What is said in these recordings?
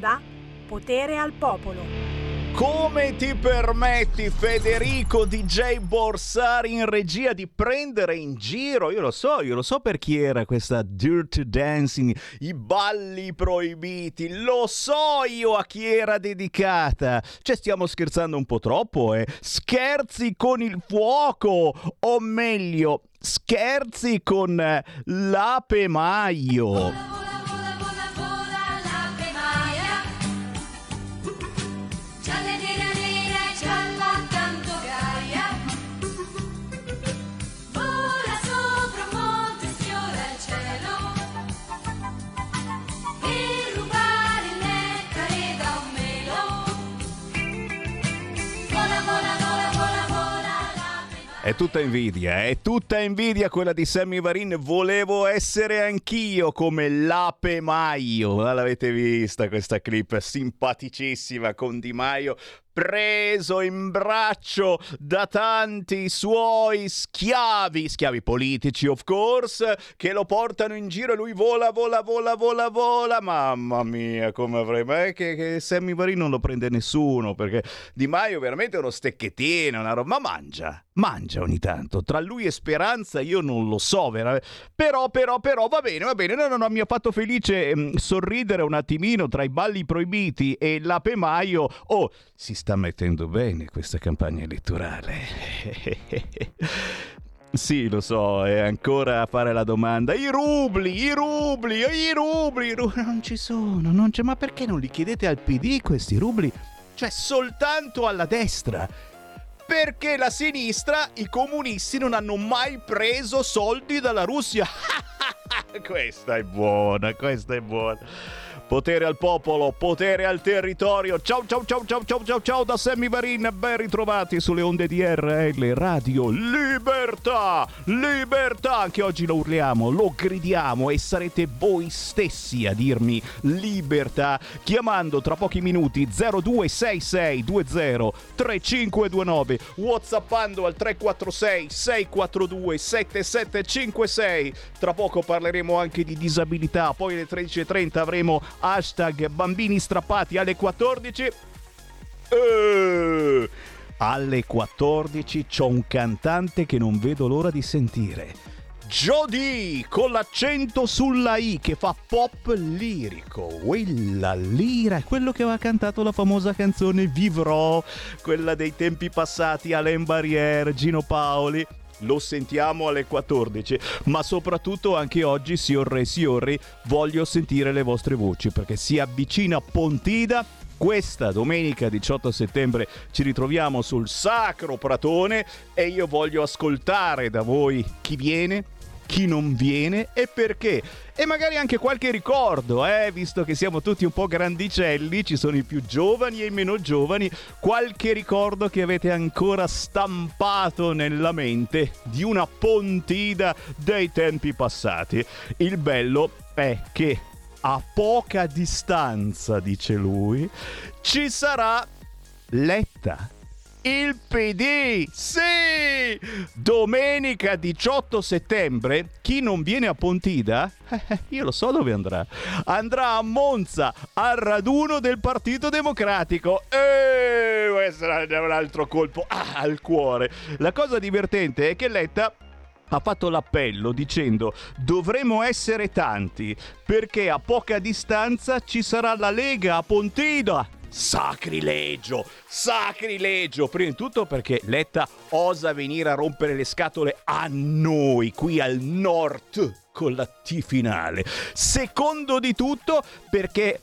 onda Potere al Popolo. Come ti permetti, Federico DJ Borsari in regia, di prendere in giro? Io lo so, io lo so per chi era questa Dirt Dancing, i balli proibiti, lo so io a chi era dedicata. Cioè, stiamo scherzando un po' troppo, eh? Scherzi con il fuoco, o meglio, scherzi con eh, l'ape maio. È tutta invidia, è tutta invidia quella di Sammy Varin. Volevo essere anch'io come l'ape Maio. L'avete vista questa clip simpaticissima con Di Maio preso in braccio da tanti suoi schiavi, schiavi politici of course, che lo portano in giro e lui vola, vola, vola, vola, vola. Mamma mia, come avrei... Ma è che, che Sammy Varin non lo prende nessuno, perché Di Maio veramente uno stecchettino, una roba... Ma mangia, mangia ogni tanto. Tra lui e Speranza io non lo so, veramente. Però, però, però, va bene, va bene. No, no, no, mi ha fatto felice ehm, sorridere un attimino tra i balli proibiti e l'ape Maio. Oh, si sta mettendo bene questa campagna elettorale. Sì, lo so, è ancora a fare la domanda. I rubli, i rubli, i rubli, i rubli. Non ci sono, non c'è. Ma perché non li chiedete al PD questi rubli? Cioè, soltanto alla destra. Perché la sinistra, i comunisti, non hanno mai preso soldi dalla Russia. questa è buona, questa è buona. Potere al popolo, potere al territorio. Ciao ciao ciao ciao ciao ciao ciao da Sammy Varin, ben ritrovati sulle onde di RL Radio Libertà, libertà. Anche oggi lo urliamo, lo gridiamo e sarete voi stessi a dirmi libertà chiamando tra pochi minuti 026620 3529 whatsappando al 346 642 7756 tra poco parleremo anche di disabilità poi alle 13.30 avremo hashtag bambini strappati alle 14. Uh, alle 14 c'ho un cantante che non vedo l'ora di sentire. Jody con l'accento sulla I che fa pop lirico. Quella lira è quello che aveva cantato la famosa canzone Vivrò, quella dei tempi passati, Alain Barrière, Gino Paoli lo sentiamo alle 14, ma soprattutto anche oggi, signore e signori, voglio sentire le vostre voci perché si avvicina Pontida. Questa domenica 18 settembre ci ritroviamo sul Sacro Pratone e io voglio ascoltare da voi chi viene, chi non viene e perché. E magari anche qualche ricordo, eh? visto che siamo tutti un po' grandicelli, ci sono i più giovani e i meno giovani, qualche ricordo che avete ancora stampato nella mente di una pontida dei tempi passati. Il bello è che a poca distanza, dice lui, ci sarà Letta il PD. Sì! Domenica 18 settembre, chi non viene a Pontida, eh, io lo so dove andrà. Andrà a Monza, al raduno del Partito Democratico. E questo è un altro colpo ah, al cuore. La cosa divertente è che Letta ha fatto l'appello dicendo dovremo essere tanti perché a poca distanza ci sarà la Lega a Pontida Sacrilegio, sacrilegio. Prima di tutto perché Letta osa venire a rompere le scatole a noi, qui al nord, con la T finale. Secondo di tutto perché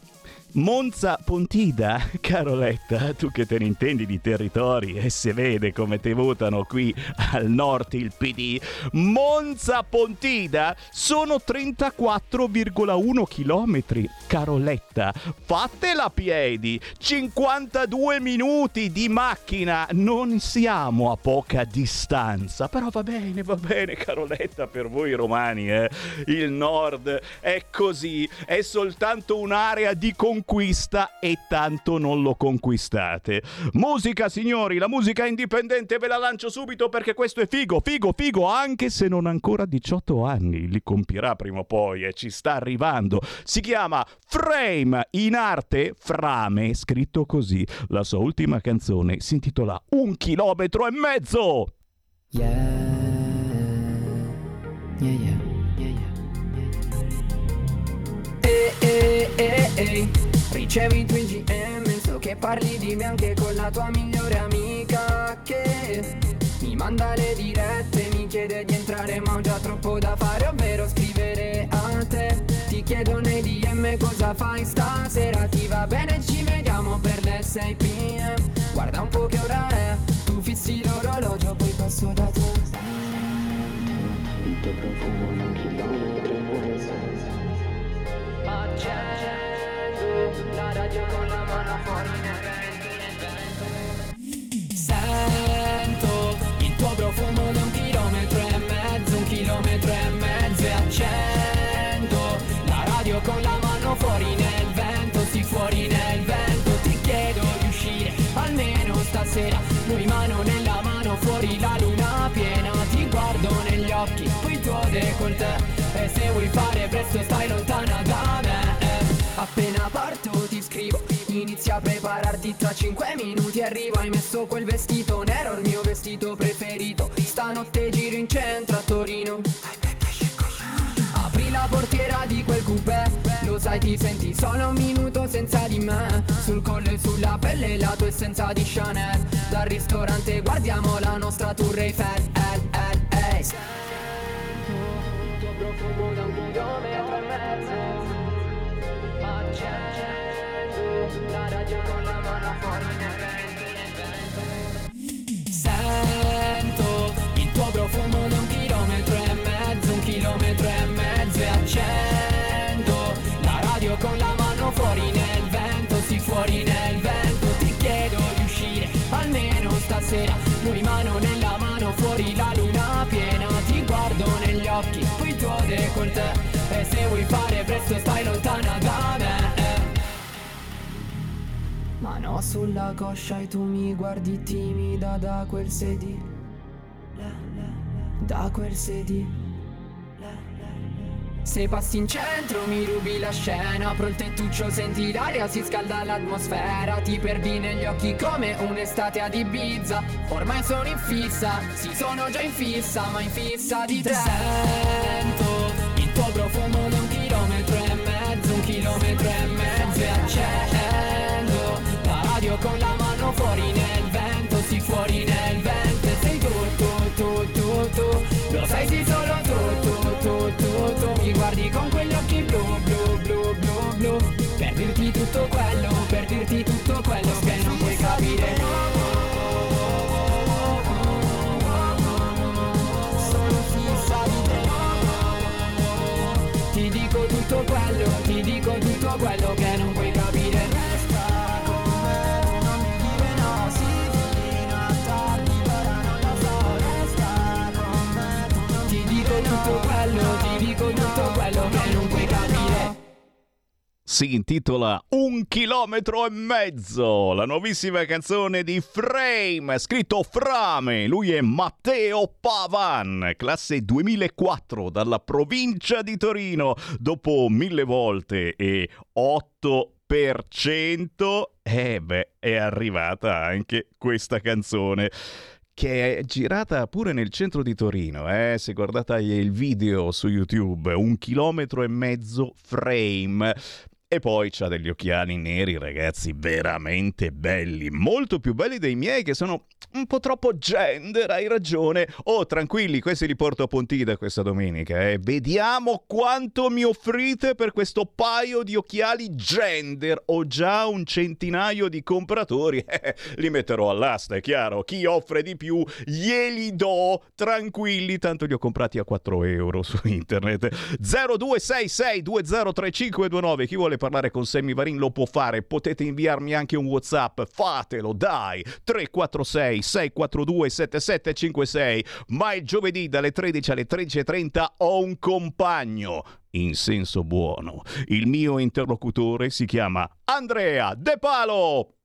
Monza Pontida, Caroletta, tu che te ne intendi di territori e si vede come te votano qui al nord il PD, Monza Pontida sono 34,1 km, Caroletta, fatela a piedi, 52 minuti di macchina, non siamo a poca distanza, però va bene, va bene Caroletta per voi romani, eh? il nord è così, è soltanto un'area di concorrenza conquista e tanto non lo conquistate. Musica, signori, la musica indipendente ve la lancio subito perché questo è figo, figo, figo, anche se non ha ancora 18 anni, li compierà prima o poi e ci sta arrivando. Si chiama Frame, in arte Frame, scritto così. La sua ultima canzone si intitola Un chilometro e mezzo. Yeah, yeah, yeah. Ehi, ehi, ehi, ehi, ricevi i tuoi GM, so che parli di me anche con la tua migliore amica che mi manda le dirette, mi chiede di entrare ma ho già troppo da fare, ovvero scrivere a te. Ti chiedo nei DM cosa fai stasera, ti va bene, ci vediamo per le 6 pm. Guarda un po' che ora è, tu fissi l'orologio, poi passo da te. Il tuo profumo non chilometro mezzo. Accendo la radio con la mano fuori Sento il tuo profumo da un chilometro e mezzo, un chilometro e mezzo e accendo la radio con la mano fuori nel vento, sì fuori nel vento, ti chiedo di uscire almeno stasera, noi mano nella mano fuori la luna piena, ti guardo negli occhi, poi tuo decolleté e se vuoi fare presto stai lontana prepararti tra 5 minuti Arrivo hai messo quel vestito nero Il mio vestito preferito. Stanotte giro in centro a Torino. Apri la portiera di quel coupé. Lo sai ti senti solo un minuto senza di me. Sul collo e sulla pelle la tua essenza di Chanel. Dal ristorante guardiamo la nostra tour Eiffel. El, el, el. tuo profumo da un chilometro e mezzo Accendo la radio con la mano fuori nel vento Sento il tuo profumo da un chilometro e mezzo Un chilometro e mezzo e accendo la radio con la mano fuori nel vento Sì fuori nel vento. Ti chiedo di uscire almeno stasera. Noi mano nella mano fuori la luna piena. Ti guardo negli occhi poi il tuo decolleté. E se vuoi fare presto stai lontana Mano sulla coscia e tu mi guardi timida da quel sedile Da quel sedile se passi in centro mi rubi la scena. Apro il tettuccio, senti l'aria, si scalda l'atmosfera. Ti perdi negli occhi come un'estate ad Ibiza. Ormai sono in fissa, sì sono già in fissa Ma in fissa di te. Sento il tuo profumo da un chilometro e mezzo Un chilometro e mezzo e radio con la mano fuori nel si intitola Un chilometro e mezzo, la nuovissima canzone di Frame, scritto Frame. Lui è Matteo Pavan, classe 2004 dalla provincia di Torino. Dopo mille volte e 8%, eh beh, è arrivata anche questa canzone che è girata pure nel centro di Torino, eh? se guardate il video su YouTube, un chilometro e mezzo frame. E poi c'ha degli occhiali neri, ragazzi, veramente belli, molto più belli dei miei che sono un po' troppo gender, hai ragione. Oh, tranquilli, questi li porto a Pontida questa domenica, eh. Vediamo quanto mi offrite per questo paio di occhiali gender. Ho già un centinaio di compratori, eh, li metterò all'asta, è chiaro. Chi offre di più glieli do, tranquilli, tanto li ho comprati a 4 euro su internet. 0266203529, chi vuole vuole parlare con Sammy Varin lo può fare, potete inviarmi anche un WhatsApp, fatelo, dai, 346 642 7756, ma il giovedì dalle 13 alle 13.30 ho un compagno in senso buono. Il mio interlocutore si chiama Andrea De Palo.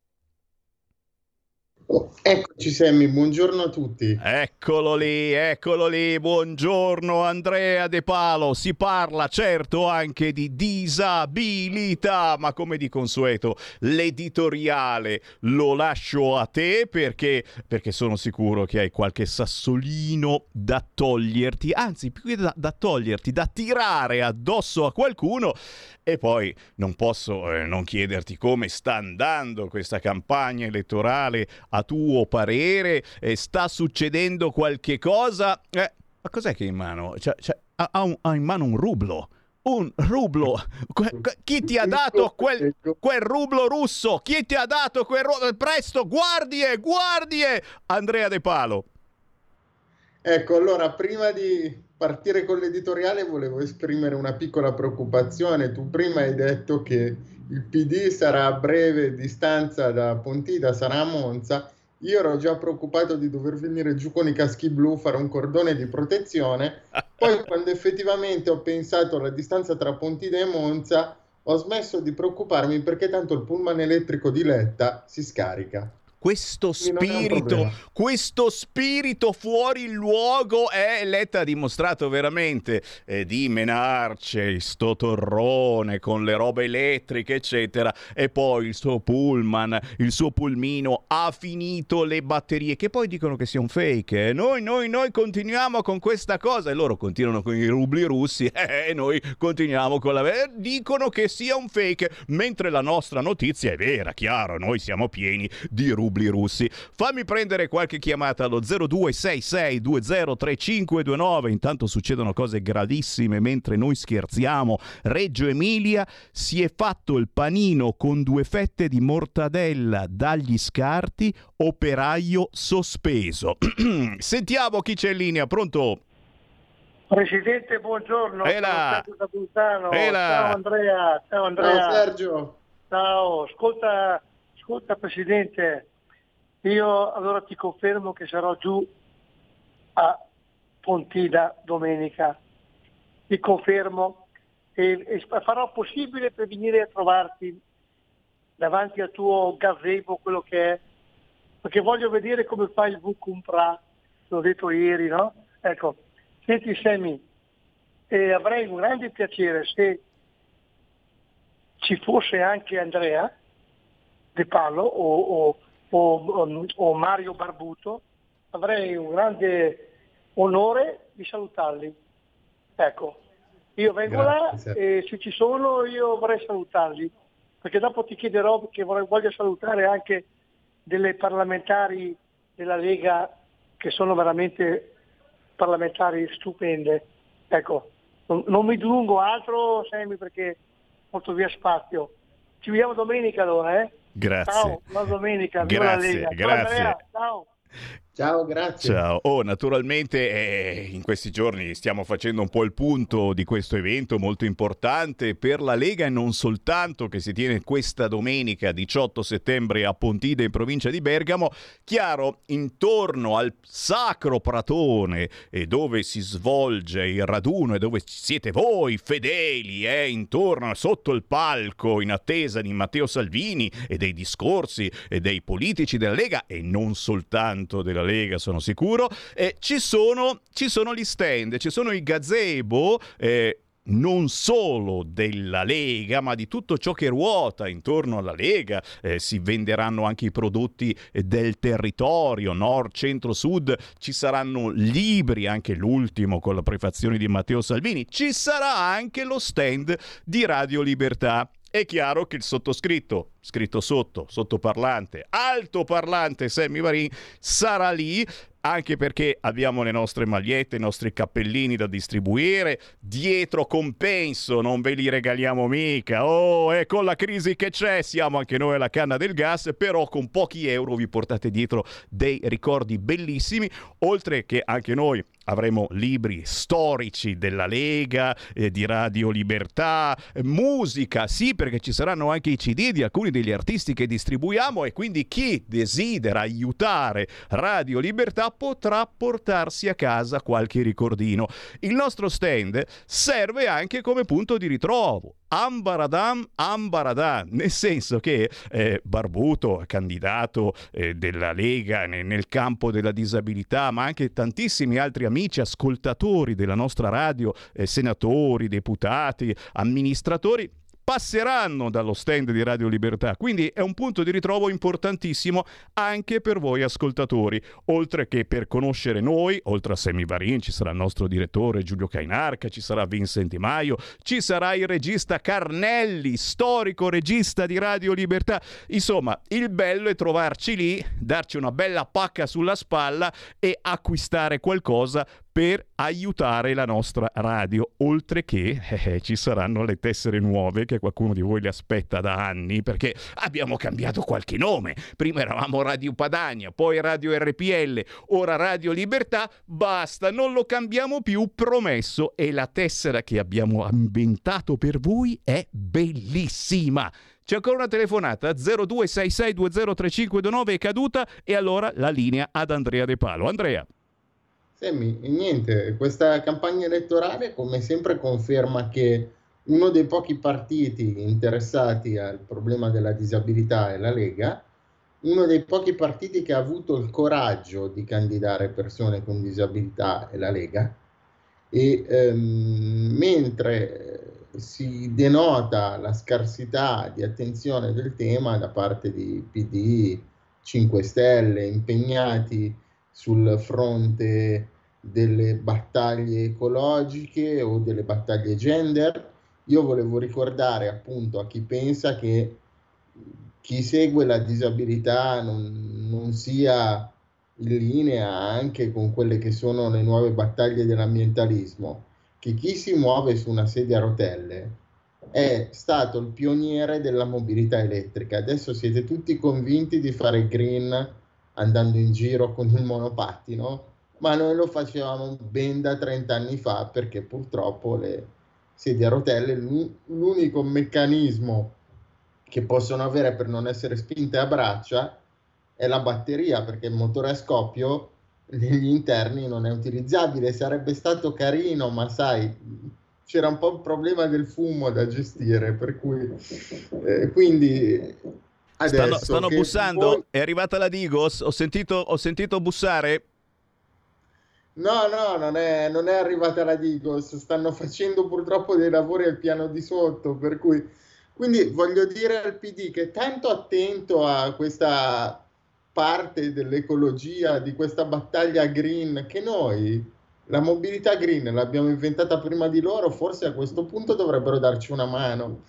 Eccoci Sammy, buongiorno a tutti. Eccolo lì, eccolo lì, buongiorno Andrea De Palo. Si parla certo anche di disabilità, ma come di consueto l'editoriale lo lascio a te perché, perché sono sicuro che hai qualche sassolino da toglierti, anzi più che da, da toglierti, da tirare addosso a qualcuno e poi non posso eh, non chiederti come sta andando questa campagna elettorale a tuo parere. Eh, sta succedendo qualche cosa? Eh, ma cos'è che in mano? C'ha, c'ha, ha, un, ha in mano un rublo un rublo. Chi ti ha dato quel, quel, rublo russo? Chi ti ha dato quel rublo? Presto, guardie, guardie! Andrea De Palo. Ecco, allora, prima di partire con l'editoriale volevo esprimere una piccola preoccupazione. Tu prima hai detto che il PD sarà a breve distanza da Pontida, sarà a Monza. Io ero già preoccupato di dover venire giù con i caschi blu, fare un cordone di protezione. Poi, quando effettivamente ho pensato alla distanza tra Pontida e Monza, ho smesso di preoccuparmi perché tanto il pullman elettrico di Letta si scarica questo spirito, questo spirito fuori luogo è Letta ha dimostrato veramente eh, di menarci sto torrone con le robe elettriche eccetera e poi il suo pullman, il suo pulmino ha finito le batterie che poi dicono che sia un fake eh? noi, noi, noi continuiamo con questa cosa e loro continuano con i rubli russi e eh, noi continuiamo con la dicono che sia un fake mentre la nostra notizia è vera chiaro noi siamo pieni di rubli rubli russi. Fammi prendere qualche chiamata allo 0266203529. Intanto succedono cose gravissime mentre noi scherziamo. Reggio Emilia si è fatto il panino con due fette di mortadella dagli scarti, operaio sospeso. Sentiamo chi c'è in linea, pronto? Presidente, buongiorno. Ela. Ela. Ciao Andrea. Ciao Andrea. Ciao Sergio. Ciao, ascolta, ascolta Presidente, io allora ti confermo che sarò giù a Pontida domenica. Ti confermo e, e farò possibile per venire a trovarti davanti al tuo gazebo, quello che è, perché voglio vedere come fai il Vucumpra, l'ho detto ieri, no? Ecco, senti Semi, eh, avrei un grande piacere se ci fosse anche Andrea De Palo o, o o, o Mario Barbuto, avrei un grande onore di salutarli. Ecco, io vengo Grazie. là e se ci sono io vorrei salutarli, perché dopo ti chiederò che vorrei, voglio salutare anche delle parlamentari della Lega che sono veramente parlamentari stupende. Ecco, non, non mi dilungo altro, Sammy, perché molto via spazio. Ci vediamo domenica allora, eh? Grazie. Ciao, buona domenica. Grazie, grazie. Ciao. Ciao, grazie. Ciao. Oh, naturalmente eh, in questi giorni stiamo facendo un po' il punto di questo evento molto importante per la Lega e non soltanto che si tiene questa domenica 18 settembre a Pontide in provincia di Bergamo. Chiaro, intorno al sacro pratone e dove si svolge il raduno e dove siete voi fedeli, eh, intorno sotto il palco in attesa di Matteo Salvini e dei discorsi e dei politici della Lega e non soltanto della della Lega, sono sicuro. Eh, ci, sono, ci, sono, gli stand, ci sono i gazebo. Eh, non solo della Lega, ma di tutto ciò che ruota intorno alla Lega. Eh, si venderanno anche i prodotti del territorio, nord, centro, sud. Ci saranno libri, anche l'ultimo con la prefazione di Matteo Salvini. Ci sarà anche lo stand di Radio Libertà. È chiaro che il sottoscritto scritto sotto, sottoparlante, altoparlante Sammy Varin sarà lì anche perché abbiamo le nostre magliette, i nostri cappellini da distribuire, dietro compenso, non ve li regaliamo mica. Oh, e con la crisi che c'è siamo anche noi alla canna del gas, però con pochi euro vi portate dietro dei ricordi bellissimi, oltre che anche noi avremo libri storici della Lega, eh, di Radio Libertà, musica, sì perché ci saranno anche i CD di alcuni degli artisti che distribuiamo e quindi chi desidera aiutare Radio Libertà potrà portarsi a casa qualche ricordino. Il nostro stand serve anche come punto di ritrovo. Ambaradam, Ambaradam, nel senso che eh, Barbuto, candidato eh, della Lega nel, nel campo della disabilità, ma anche tantissimi altri amici ascoltatori della nostra radio, eh, senatori, deputati, amministratori, passeranno dallo stand di Radio Libertà, quindi è un punto di ritrovo importantissimo anche per voi ascoltatori, oltre che per conoscere noi, oltre a Semi Varin ci sarà il nostro direttore Giulio Cainarca, ci sarà Vincent Di Maio, ci sarà il regista Carnelli, storico regista di Radio Libertà, insomma il bello è trovarci lì, darci una bella pacca sulla spalla e acquistare qualcosa per aiutare la nostra radio, oltre che eh, ci saranno le tessere nuove che qualcuno di voi le aspetta da anni perché abbiamo cambiato qualche nome. Prima eravamo Radio Padania, poi Radio RPL, ora Radio Libertà, basta, non lo cambiamo più, promesso e la tessera che abbiamo inventato per voi è bellissima. C'è ancora una telefonata 0266203529 è caduta e allora la linea ad Andrea De Palo. Andrea. Semmi, niente, questa campagna elettorale come sempre conferma che uno dei pochi partiti interessati al problema della disabilità è la Lega, uno dei pochi partiti che ha avuto il coraggio di candidare persone con disabilità è la Lega. E ehm, mentre si denota la scarsità di attenzione del tema da parte di PD, 5 Stelle, impegnati sul fronte delle battaglie ecologiche o delle battaglie gender. Io volevo ricordare appunto a chi pensa che chi segue la disabilità non, non sia in linea anche con quelle che sono le nuove battaglie dell'ambientalismo, che chi si muove su una sedia a rotelle è stato il pioniere della mobilità elettrica. Adesso siete tutti convinti di fare green andando in giro con il monopattino, ma noi lo facevamo ben da 30 anni fa perché purtroppo le sedie a rotelle, l'unico meccanismo che possono avere per non essere spinte a braccia è la batteria perché il motore a scoppio negli interni non è utilizzabile. Sarebbe stato carino, ma sai, c'era un po' il problema del fumo da gestire, per cui eh, quindi stanno, stanno bussando, voi... è arrivata la Digos, ho sentito, ho sentito bussare. No, no, non è, non è arrivata la Digos, stanno facendo purtroppo dei lavori al piano di sotto, per cui quindi voglio dire al PD che è tanto attento a questa parte dell'ecologia, di questa battaglia green, che noi la mobilità green l'abbiamo inventata prima di loro, forse a questo punto dovrebbero darci una mano.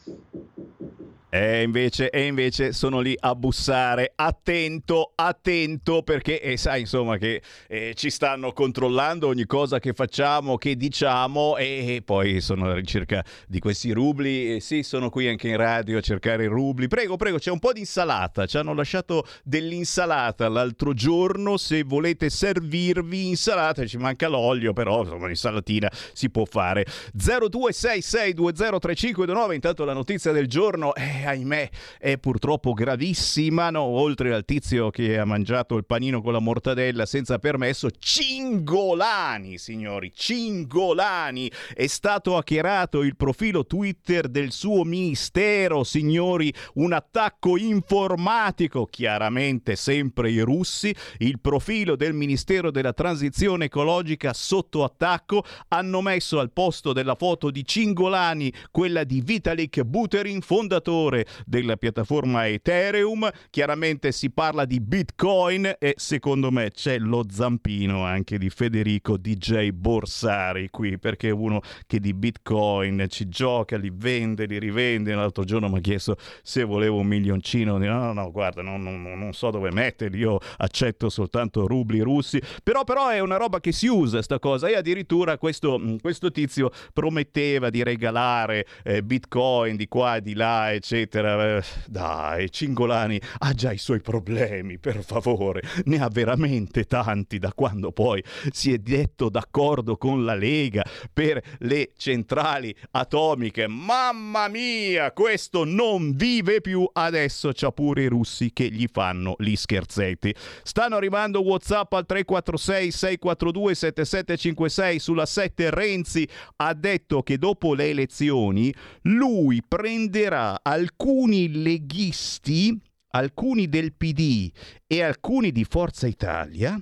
E invece, e invece, sono lì a bussare. Attento, attento, perché eh, sai insomma che eh, ci stanno controllando ogni cosa che facciamo, che diciamo, e, e poi sono alla ricerca di questi rubli. E sì, sono qui anche in radio a cercare i rubli. Prego, prego, c'è un po' di insalata. Ci hanno lasciato dell'insalata l'altro giorno. Se volete servirvi insalata, ci manca l'olio, però insomma l'insalatina si può fare. 0266203529, intanto la notizia del giorno. Eh, ahimè è purtroppo gravissima, no? oltre al tizio che ha mangiato il panino con la mortadella senza permesso, Cingolani, signori, Cingolani, è stato hackerato il profilo Twitter del suo ministero, signori, un attacco informatico, chiaramente sempre i russi, il profilo del Ministero della Transizione Ecologica sotto attacco, hanno messo al posto della foto di Cingolani quella di Vitalik Buterin, fondatore fondatore della piattaforma Ethereum. Chiaramente si parla di Bitcoin e secondo me c'è lo zampino anche di Federico DJ Borsari qui perché è uno che di Bitcoin ci gioca, li vende, li rivende. L'altro giorno mi ha chiesto se volevo un milioncino. No, no, no guarda, non, non, non so dove metterli, io accetto soltanto rubli russi. Però, però è una roba che si usa sta cosa e addirittura questo, questo tizio prometteva di regalare eh, Bitcoin di qua e di là, eccetera. Eh, dai, Cingolani ha già i suoi problemi, per favore. Ne ha veramente tanti da quando poi si è detto d'accordo con la Lega per le centrali atomiche. Mamma mia, questo non vive più. Adesso c'ha pure i russi che gli fanno gli scherzetti. Stanno arrivando WhatsApp al 346 642 7756 sulla 7 Renzi ha detto che dopo le elezioni lui prenderà alcuni leghisti, alcuni del PD e alcuni di Forza Italia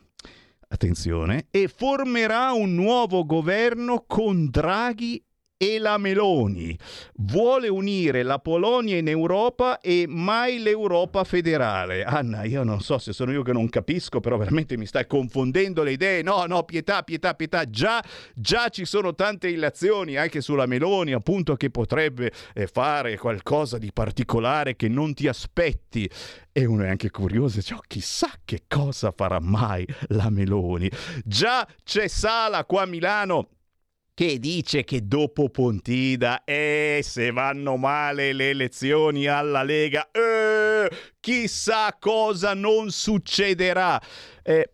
attenzione, e formerà un nuovo governo con Draghi e la Meloni. Vuole unire la Polonia in Europa e mai l'Europa federale. Anna, io non so se sono io che non capisco, però veramente mi stai confondendo le idee. No, no, pietà, pietà, pietà. Già, già ci sono tante illazioni anche sulla Meloni, appunto, che potrebbe eh, fare qualcosa di particolare che non ti aspetti. E uno è anche curioso, cioè, chissà che cosa farà mai la Meloni. Già c'è Sala qua a Milano che dice che dopo Pontida, eh, se vanno male le elezioni alla Lega, eh, chissà cosa non succederà. Eh,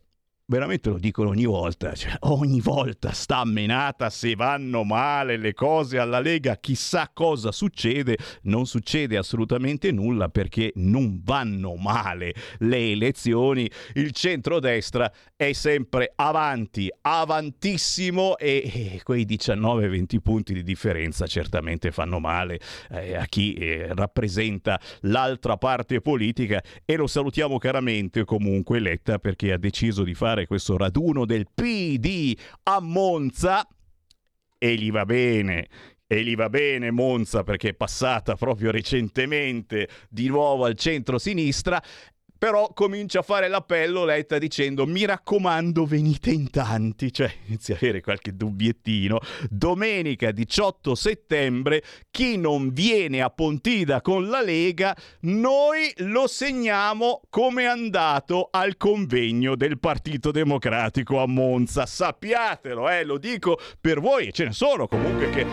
veramente lo dicono ogni volta, cioè, ogni volta sta menata se vanno male le cose alla Lega, chissà cosa succede, non succede assolutamente nulla perché non vanno male le elezioni, il centrodestra è sempre avanti, avantissimo e, e quei 19-20 punti di differenza certamente fanno male eh, a chi eh, rappresenta l'altra parte politica e lo salutiamo caramente comunque Letta perché ha deciso di fare fare questo raduno del PD a Monza e gli va bene. E gli va bene Monza perché è passata proprio recentemente di nuovo al centro-sinistra però comincia a fare l'appello Letta dicendo mi raccomando venite in tanti, cioè inizia a avere qualche dubbiettino. Domenica 18 settembre chi non viene a Pontida con la Lega, noi lo segniamo come andato al convegno del Partito Democratico a Monza. Sappiatelo, eh, lo dico per voi, ce ne sono comunque che...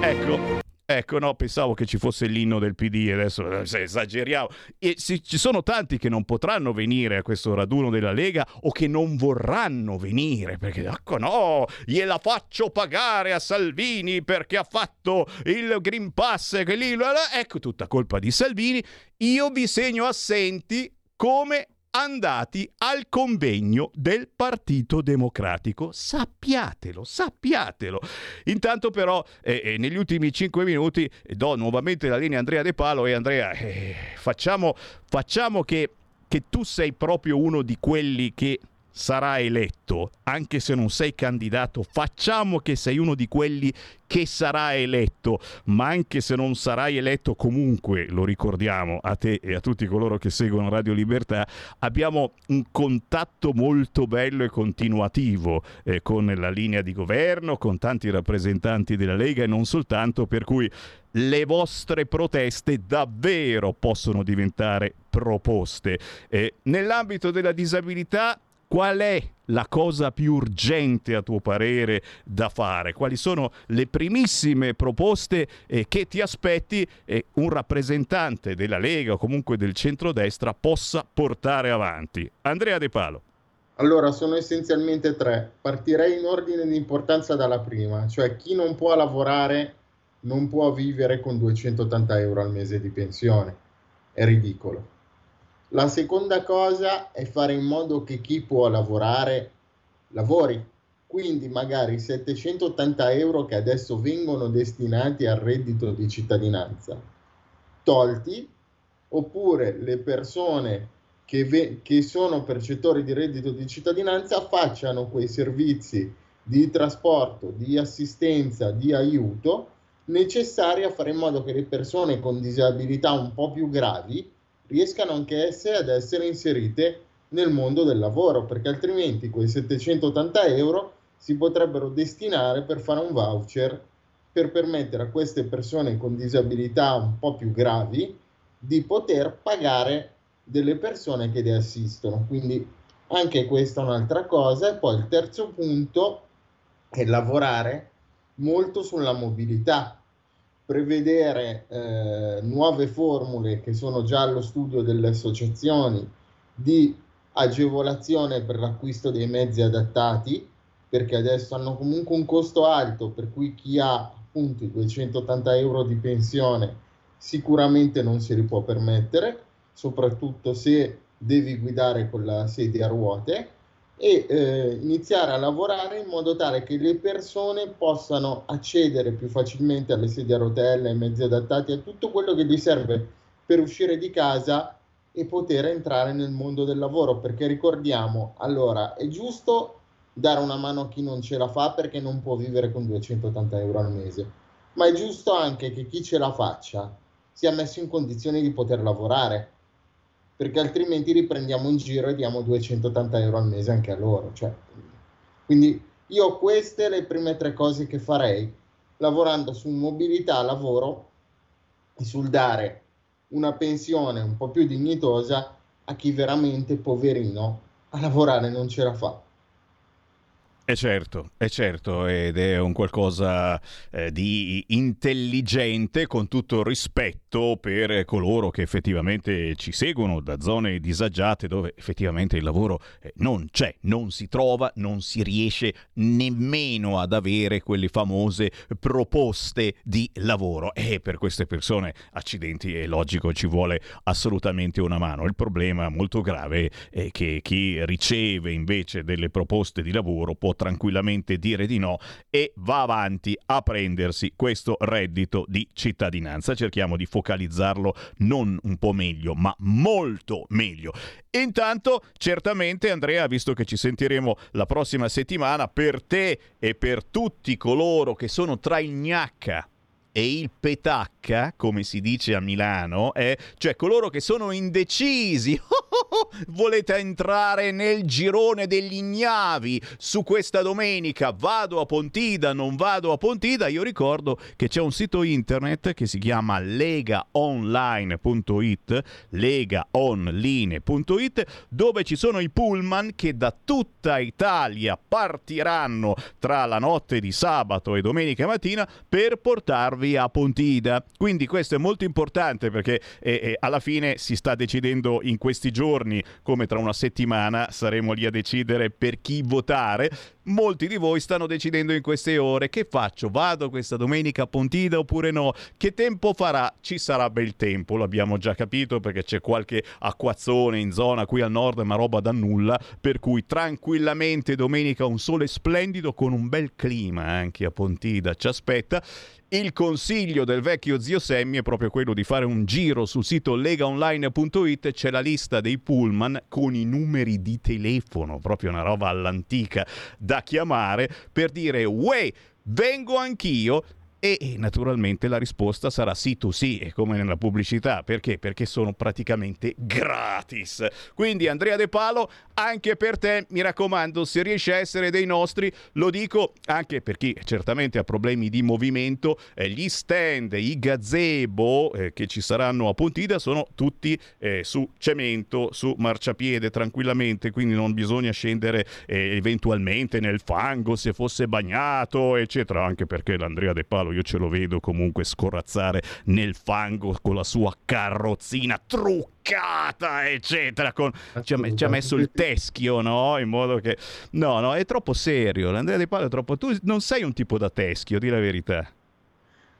Ecco, Ecco, no, pensavo che ci fosse l'inno del PD, adesso eh, esageriamo. E sì, ci sono tanti che non potranno venire a questo raduno della Lega o che non vorranno venire, perché ecco no, gliela faccio pagare a Salvini perché ha fatto il Green Pass, che lì, ecco tutta colpa di Salvini. Io vi segno assenti come andati al convegno del Partito Democratico. Sappiatelo, sappiatelo. Intanto però eh, eh, negli ultimi cinque minuti do nuovamente la linea a Andrea De Palo e Andrea eh, facciamo, facciamo che, che tu sei proprio uno di quelli che sarà eletto, anche se non sei candidato, facciamo che sei uno di quelli che sarà eletto, ma anche se non sarai eletto comunque, lo ricordiamo a te e a tutti coloro che seguono Radio Libertà, abbiamo un contatto molto bello e continuativo eh, con la linea di governo, con tanti rappresentanti della Lega e non soltanto, per cui le vostre proteste davvero possono diventare proposte. Eh, nell'ambito della disabilità Qual è la cosa più urgente a tuo parere da fare? Quali sono le primissime proposte eh, che ti aspetti eh, un rappresentante della Lega o comunque del centrodestra possa portare avanti? Andrea De Palo. Allora, sono essenzialmente tre. Partirei in ordine di importanza dalla prima, cioè chi non può lavorare non può vivere con 280 euro al mese di pensione. È ridicolo. La seconda cosa è fare in modo che chi può lavorare lavori. Quindi magari 780 euro che adesso vengono destinati al reddito di cittadinanza, tolti, oppure le persone che, ve- che sono percettori di reddito di cittadinanza facciano quei servizi di trasporto, di assistenza, di aiuto necessari a fare in modo che le persone con disabilità un po' più gravi riescano anche esse ad essere inserite nel mondo del lavoro, perché altrimenti quei 780 euro si potrebbero destinare per fare un voucher per permettere a queste persone con disabilità un po' più gravi di poter pagare delle persone che le assistono. Quindi anche questa è un'altra cosa. E poi il terzo punto è lavorare molto sulla mobilità, prevedere eh, nuove formule che sono già allo studio delle associazioni di agevolazione per l'acquisto dei mezzi adattati, perché adesso hanno comunque un costo alto, per cui chi ha appunto i 280 euro di pensione sicuramente non se li può permettere, soprattutto se devi guidare con la sedia a ruote e eh, iniziare a lavorare in modo tale che le persone possano accedere più facilmente alle sedie a rotelle, ai mezzi adattati, a tutto quello che gli serve per uscire di casa e poter entrare nel mondo del lavoro, perché ricordiamo, allora, è giusto dare una mano a chi non ce la fa perché non può vivere con 280 euro al mese, ma è giusto anche che chi ce la faccia sia messo in condizioni di poter lavorare perché altrimenti riprendiamo in giro e diamo 280 euro al mese anche a loro. Cioè, quindi io queste le prime tre cose che farei, lavorando su mobilità, lavoro e sul dare una pensione un po' più dignitosa a chi veramente, poverino, a lavorare non ce la fa. È certo, è certo, ed è un qualcosa eh, di intelligente con tutto rispetto per coloro che effettivamente ci seguono da zone disagiate dove effettivamente il lavoro eh, non c'è, non si trova, non si riesce nemmeno ad avere quelle famose proposte di lavoro e per queste persone, accidenti, è logico, ci vuole assolutamente una mano. Il problema molto grave è che chi riceve invece delle proposte di lavoro può tranquillamente dire di no e va avanti a prendersi questo reddito di cittadinanza. Cerchiamo di focalizzarlo non un po' meglio, ma molto meglio. Intanto, certamente Andrea, visto che ci sentiremo la prossima settimana, per te e per tutti coloro che sono tra il gnacca e il petacca, come si dice a Milano, è cioè coloro che sono indecisi. Volete entrare nel girone degli ignavi su questa domenica? Vado a Pontida, non vado a Pontida? Io ricordo che c'è un sito internet che si chiama legaonline.it, legaonline.it, dove ci sono i pullman che da tutta Italia partiranno tra la notte di sabato e domenica mattina per portarvi via Pontida. Quindi questo è molto importante perché eh, eh, alla fine si sta decidendo in questi giorni, come tra una settimana saremo lì a decidere per chi votare. Molti di voi stanno decidendo in queste ore che faccio, vado questa domenica a Pontida oppure no? Che tempo farà? Ci sarà bel tempo, l'abbiamo già capito perché c'è qualche acquazzone in zona qui al nord, ma roba da nulla, per cui tranquillamente domenica un sole splendido con un bel clima anche a Pontida ci aspetta il consiglio del vecchio zio Semmi è proprio quello di fare un giro sul sito legaonline.it, c'è la lista dei pullman con i numeri di telefono, proprio una roba all'antica da chiamare per dire uè, vengo anch'io e, naturalmente la risposta sarà sì, tu sì, come nella pubblicità. Perché? Perché sono praticamente gratis. Quindi Andrea De Palo, anche per te, mi raccomando, se riesci a essere dei nostri, lo dico anche per chi certamente ha problemi di movimento, eh, gli stand, i gazebo eh, che ci saranno a Pontida sono tutti eh, su cemento, su marciapiede tranquillamente, quindi non bisogna scendere eh, eventualmente nel fango se fosse bagnato, eccetera, anche perché l'Andrea De Palo io ce lo vedo comunque scorazzare nel fango con la sua carrozzina truccata, eccetera. Con... Ci, ha, ci, ha, messo il teschio, no? In modo che... No, no, è troppo serio. L'Andrea De Palo è troppo... Tu non sei un tipo da teschio, di la verità.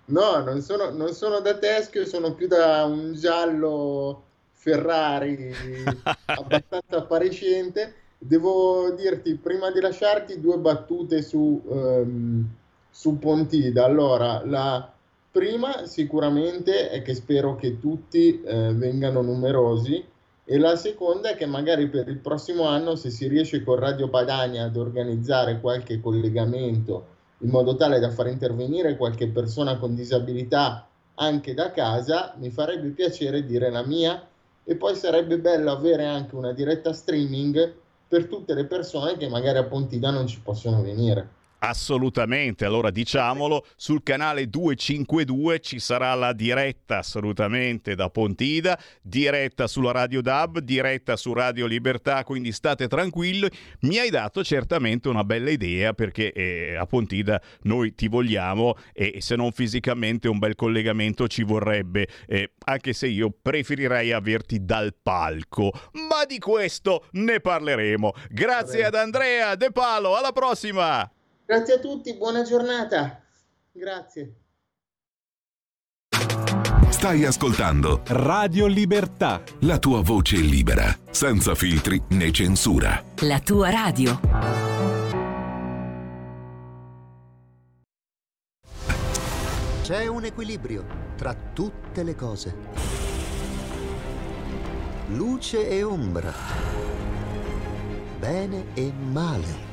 No, non sono, non sono da teschio, sono più da un giallo Ferrari abbastanza appariscente. Devo dirti, prima di lasciarti, due battute su... Um, su Pontida. Allora, la prima sicuramente è che spero che tutti eh, vengano numerosi e la seconda è che magari per il prossimo anno, se si riesce con Radio Padania ad organizzare qualche collegamento in modo tale da far intervenire qualche persona con disabilità anche da casa, mi farebbe piacere dire la mia e poi sarebbe bello avere anche una diretta streaming per tutte le persone che magari a Pontida non ci possono venire. Assolutamente, allora diciamolo, sul canale 252 ci sarà la diretta assolutamente da Pontida, diretta sulla Radio DAB, diretta su Radio Libertà, quindi state tranquilli. Mi hai dato certamente una bella idea perché eh, a Pontida noi ti vogliamo e se non fisicamente un bel collegamento ci vorrebbe, eh, anche se io preferirei averti dal palco. Ma di questo ne parleremo. Grazie ad Andrea De Palo, alla prossima! Grazie a tutti, buona giornata. Grazie. Stai ascoltando Radio Libertà. La tua voce libera, senza filtri né censura. La tua radio. C'è un equilibrio tra tutte le cose. Luce e ombra. Bene e male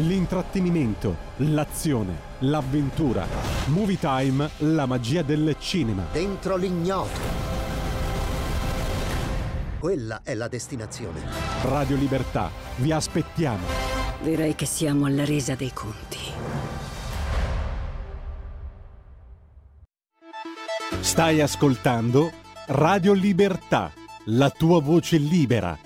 L'intrattenimento, l'azione, l'avventura. Movie Time, la magia del cinema. Dentro l'ignoto. Quella è la destinazione. Radio Libertà, vi aspettiamo. Direi che siamo alla resa dei conti. Stai ascoltando Radio Libertà, la tua voce libera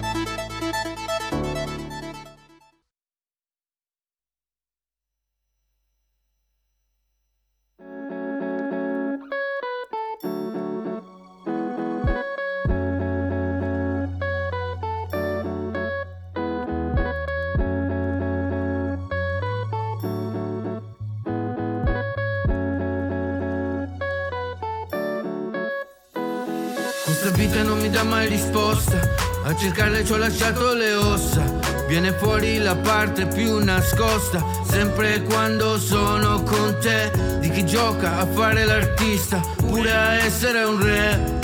A cercarle ci ho lasciato le ossa. Viene fuori la parte più nascosta. Sempre quando sono con te. Di chi gioca a fare l'artista. Pure a essere un re.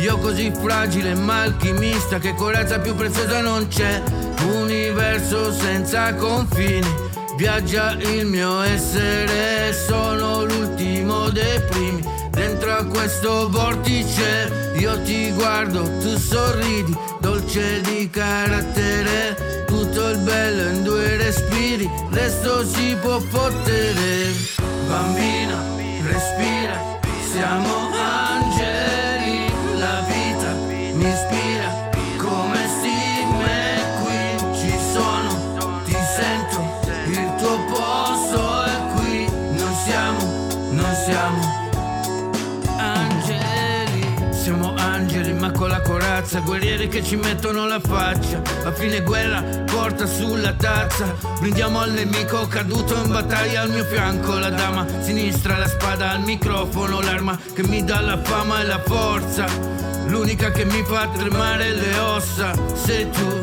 Io così fragile ma alchimista. Che corazza più preziosa non c'è. Universo senza confini. Viaggia il mio essere. Sono l'ultimo dei primi. Dentro a questo vortice io ti guardo, tu sorridi dolce di carattere, tutto il bello in due respiri, resto si può fottere. Bambina, respira, siamo corazza Guerrieri che ci mettono la faccia. A fine guerra porta sulla tazza. Brindiamo al nemico caduto in battaglia. Al mio fianco La dama sinistra, la spada al microfono L'arma che mi dà la fama e la forza. L'unica che mi fa tremare le ossa. Sei tu,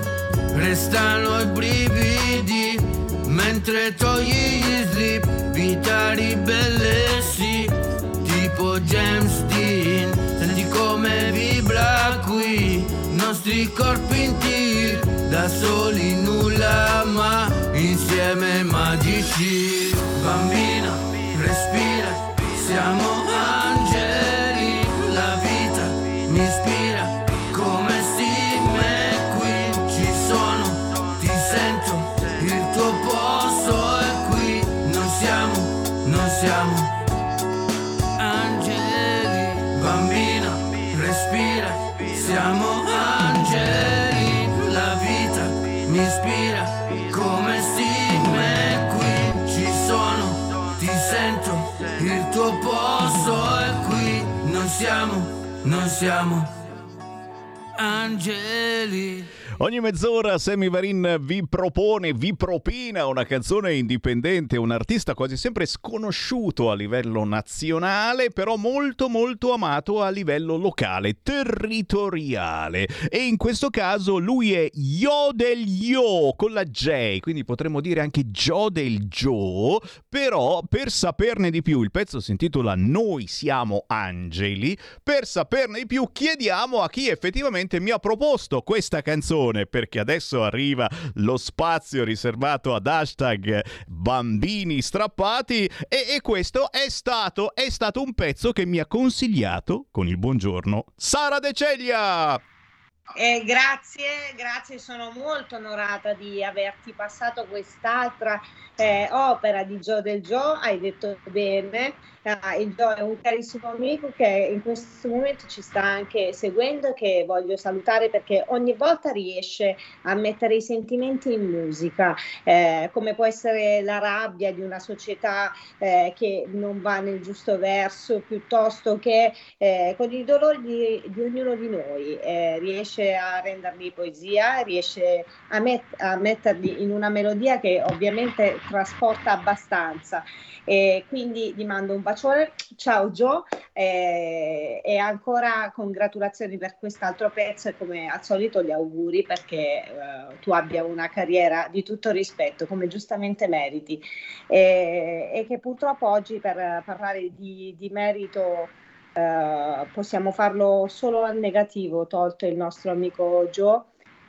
restano i brividi Mentre togli gli slip Vita ribelle sì Tipo James Dean Senti come vibra qui, nostri corpi in tir, da soli nulla ma insieme magici. Bambina, respira, siamo non siamo, angeli. Ogni mezz'ora Sammy Varin vi propone, vi propina una canzone indipendente, un artista quasi sempre sconosciuto a livello nazionale, però molto molto amato a livello locale, territoriale. E in questo caso lui è Yo del Yo con la J, quindi potremmo dire anche Joe del Joe, però per saperne di più, il pezzo si intitola Noi siamo angeli, per saperne di più chiediamo a chi effettivamente mi ha proposto questa canzone perché adesso arriva lo spazio riservato ad hashtag bambini strappati e, e questo è stato, è stato un pezzo che mi ha consigliato con il buongiorno Sara De Ceglia. Eh, grazie, grazie, sono molto onorata di averti passato quest'altra eh, opera di Joe del Joe, hai detto bene, uh, il Joe è un carissimo amico che in questo momento ci sta anche seguendo e che voglio salutare perché ogni volta riesce a mettere i sentimenti in musica, eh, come può essere la rabbia di una società eh, che non va nel giusto verso, piuttosto che eh, con i dolori di, di, ognuno di noi, eh, riesce a renderli poesia, riesce a, met- a metterli in una melodia che ovviamente trasporta abbastanza. E quindi gli mando un bacione, ciao Joe e, e ancora congratulazioni per quest'altro pezzo e come al solito gli auguri perché uh, tu abbia una carriera di tutto rispetto come giustamente meriti. E, e che purtroppo oggi per parlare di, di merito uh, possiamo farlo solo al negativo tolto il nostro amico Joe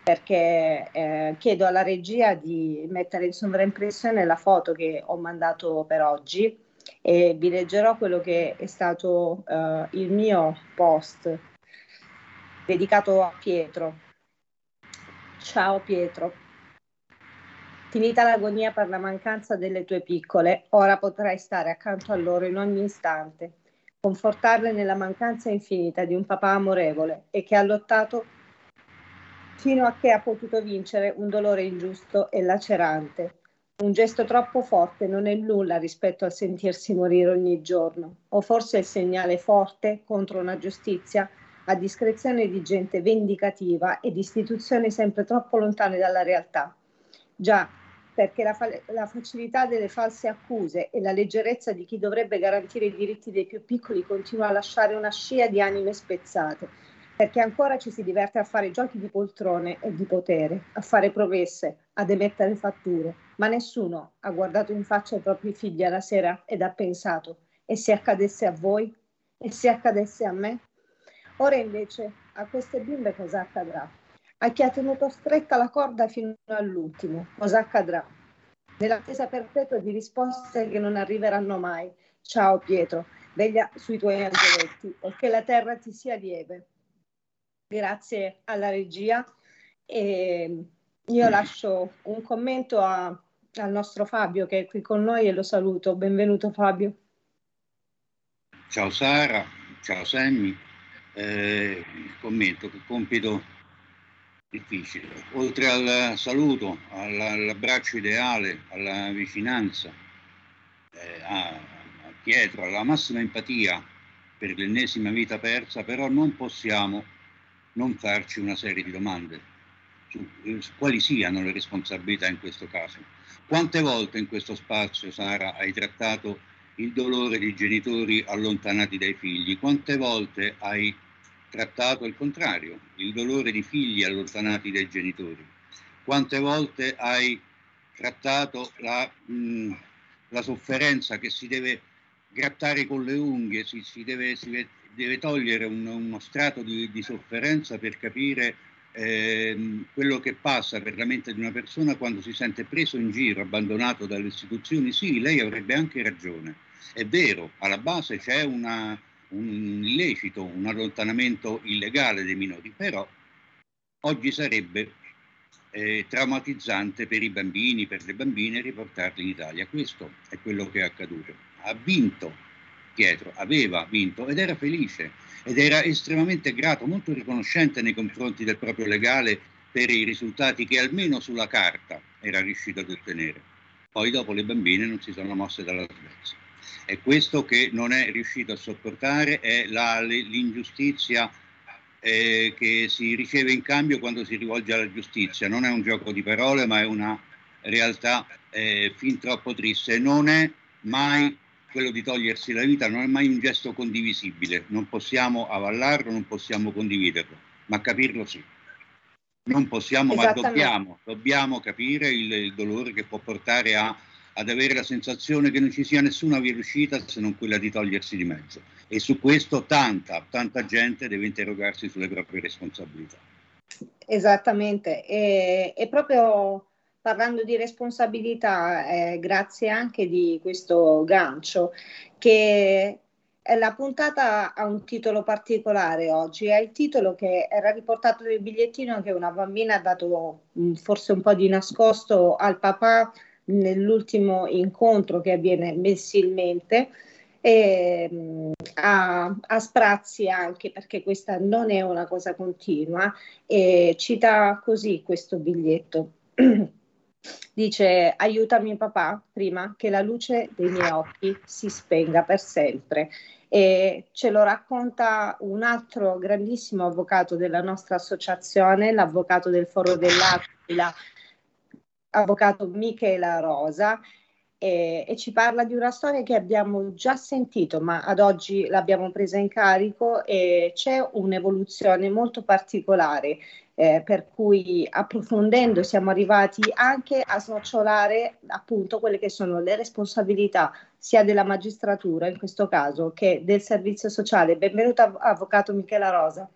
perché eh, chiedo alla regia di mettere in sovraimpressione la foto che ho mandato per oggi e vi leggerò quello che è stato eh, il mio post dedicato a Pietro. Ciao Pietro. Finita l'agonia per la mancanza delle tue piccole, ora potrai stare accanto a loro in ogni istante, confortarle nella mancanza infinita di un papà amorevole e che ha lottato fino a che ha potuto vincere un dolore ingiusto e lacerante. Un gesto troppo forte non è nulla rispetto al sentirsi morire ogni giorno, o forse il segnale forte contro una giustizia a discrezione di gente vendicativa e di istituzioni sempre troppo lontane dalla realtà. Già, perché la, fa- la, facilità delle false accuse e la leggerezza di chi dovrebbe garantire i diritti dei più piccoli continua a lasciare una scia di anime spezzate perché ancora ci si diverte a fare giochi di poltrone e di potere, a fare promesse, ad emettere fatture, ma nessuno ha guardato in faccia i propri figli alla sera ed ha pensato, e se accadesse a voi? E se accadesse a me? Ora invece a queste bimbe cosa accadrà? A chi ha tenuto stretta la corda fino all'ultimo, cosa accadrà? Nell'attesa perpetua di risposte che non arriveranno mai. Ciao Pietro, veglia sui tuoi angeletti e che la terra ti sia lieve grazie alla regia. E io lascio un commento a, al nostro Fabio che è qui con noi e lo saluto. Benvenuto Fabio. Ciao Sara, ciao Sammy. Eh, commento che compito difficile. Oltre al saluto, all'abbraccio ideale, alla vicinanza, eh, a, a Pietro, alla massima empatia per l'ennesima vita persa, però non possiamo non farci una serie di domande su, su quali siano le responsabilità in questo caso. Quante volte in questo spazio, Sara, hai trattato il dolore di genitori allontanati dai figli? Quante volte hai trattato il contrario, il dolore di figli allontanati dai genitori? Quante volte hai trattato la, mh, la sofferenza che si deve grattare con le unghie, si, si deve, si, deve togliere un, uno strato di, di, sofferenza per capire eh, quello che passa per la mente di una persona quando si sente preso in giro, abbandonato dalle istituzioni. Sì, lei avrebbe anche ragione. È vero, alla base c'è una, un illecito, un allontanamento illegale dei minori, però oggi sarebbe eh, traumatizzante per i bambini, per le bambine riportarli in Italia. Questo è quello che è accaduto. Ha vinto Pietro aveva vinto ed era felice ed era estremamente grato, molto riconoscente nei confronti del proprio legale per i risultati che almeno sulla carta era riuscito ad ottenere. Poi dopo le bambine non si sono mosse dalla Svezia. E questo che non è riuscito a sopportare è la, l'ingiustizia eh, che si riceve in cambio quando si rivolge alla giustizia. Non è un gioco di parole, ma è una realtà eh, fin troppo triste. Non è mai quello di togliersi la vita, non è mai un gesto condivisibile. Non possiamo avallarlo, non possiamo condividerlo, ma capirlo sì. Non possiamo, ma dobbiamo, dobbiamo capire il, il dolore che può portare a ad avere la sensazione che non ci sia nessuna via d'uscita se non quella di togliersi di mezzo. E su questo tanta, tanta gente deve interrogarsi sulle proprie responsabilità. Esattamente, e, e proprio parlando di responsabilità, eh, grazie anche di questo gancio, che la puntata ha un titolo particolare oggi, è il titolo che era riportato nel bigliettino che una bambina ha dato mm, forse un po' di nascosto al papà nell'ultimo incontro che avviene mensilmente. E, mm, a, a, sprazzi anche perché questa non è una cosa continua e cita così questo biglietto dice aiutami papà prima che la luce dei miei occhi si spenga per sempre e ce lo racconta un altro grandissimo avvocato della nostra associazione l'avvocato del Foro dell'Aquila avvocato Michela Rosa e, e, ci parla di una storia che abbiamo già sentito, ma ad oggi l'abbiamo presa in carico e c'è un'evoluzione molto particolare. Eh, per cui approfondendo siamo arrivati anche a snocciolare appunto quelle che sono le responsabilità sia della magistratura in questo caso che del servizio sociale. Benvenuto Avvocato Michela Rosa.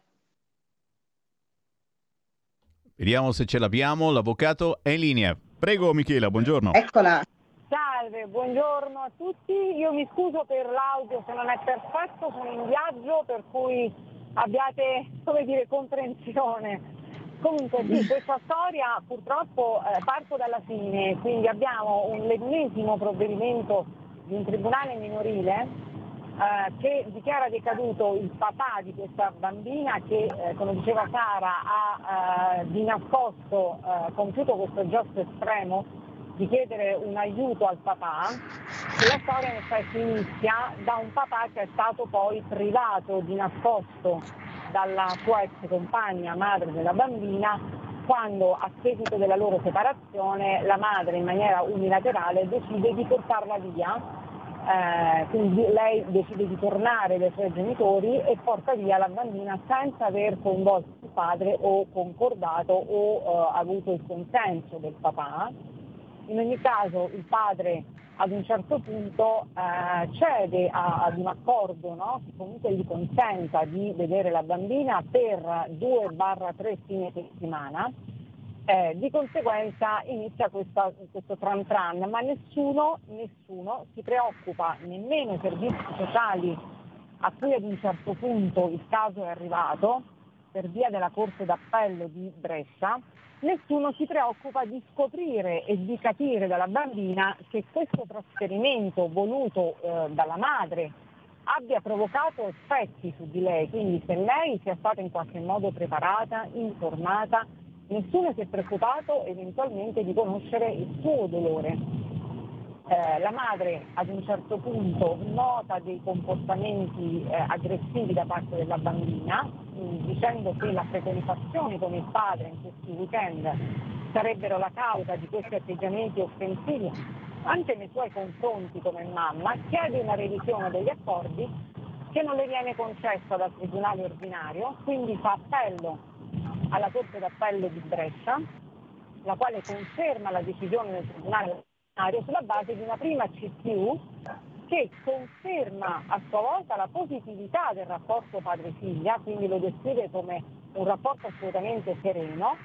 Vediamo se ce l'abbiamo, l'avvocato è in linea. Prego Michela, buongiorno. Eccola. Salve, buongiorno a tutti. Io mi scuso per l'audio se non è perfetto, sono in viaggio per cui abbiate, come dire, comprensione. Comunque sì, questa storia purtroppo eh, parto dalla fine, quindi abbiamo un l'ennesimo provvedimento di un tribunale minorile eh, che dichiara decaduto il papà di questa bambina che, eh, come diceva Sara, ha eh, di nascosto eh, compiuto questo gesto estremo di chiedere un aiuto al papà, la storia in effetti inizia da un papà che è stato poi privato di nascosto dalla sua ex compagna, madre della bambina, quando a seguito della loro separazione la madre in maniera unilaterale decide di portarla via eh, quindi lei decide di tornare dai suoi genitori e porta via la bambina senza aver coinvolto il padre o concordato o eh, avuto il consenso del papà. In ogni caso il padre ad un certo punto eh, cede a, ad un accordo no? che comunque gli consenta di vedere la bambina per 2-3 fine settimana eh, di conseguenza inizia questa, questo tran tran, ma nessuno, nessuno si preoccupa, nemmeno i servizi sociali a cui ad un certo punto il caso è arrivato, per via della Corte d'Appello di Brescia, nessuno si preoccupa di scoprire e di capire dalla bambina che questo trasferimento voluto eh, dalla madre abbia provocato effetti su di lei, quindi se lei sia stata in qualche modo preparata, informata, nessuno si è preoccupato eventualmente di conoscere il suo dolore. Eh, la madre ad un certo punto nota dei comportamenti eh, aggressivi da parte della bambina, mh, mm, dicendo che la frequentazione con il padre in questi weekend sarebbero la causa di questi atteggiamenti offensivi anche nei suoi confronti come mamma, chiede una revisione degli accordi che non le viene concessa dal Tribunale ordinario, quindi fa appello alla Corte d'Appello di Brescia, la quale conferma la decisione del Tribunale ordinario sulla base di una prima CTU che conferma a sua volta la positività del rapporto padre-figlia, quindi lo descrive come un rapporto assolutamente sereno,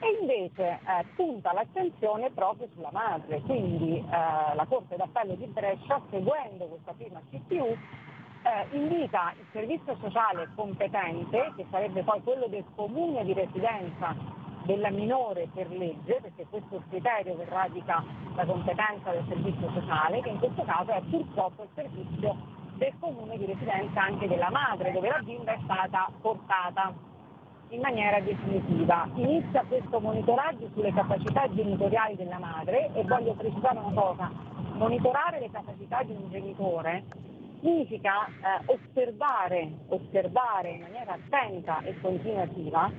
e invece eh, punta l'attenzione proprio sulla madre, quindi eh, la Corte d'Appello di Brescia, seguendo questa prima CTU, eh, invita il servizio sociale competente, che sarebbe poi quello del comune di residenza della minore per legge, perché questo è il criterio che radica la competenza del servizio sociale, che in questo caso è purtroppo il servizio del comune di residenza anche della madre, dove la bimba è stata portata in maniera definitiva. Inizia questo monitoraggio sulle capacità genitoriali della madre e voglio precisare una cosa, monitorare le capacità di un genitore significa eh, osservare, osservare in maniera attenta e continuativa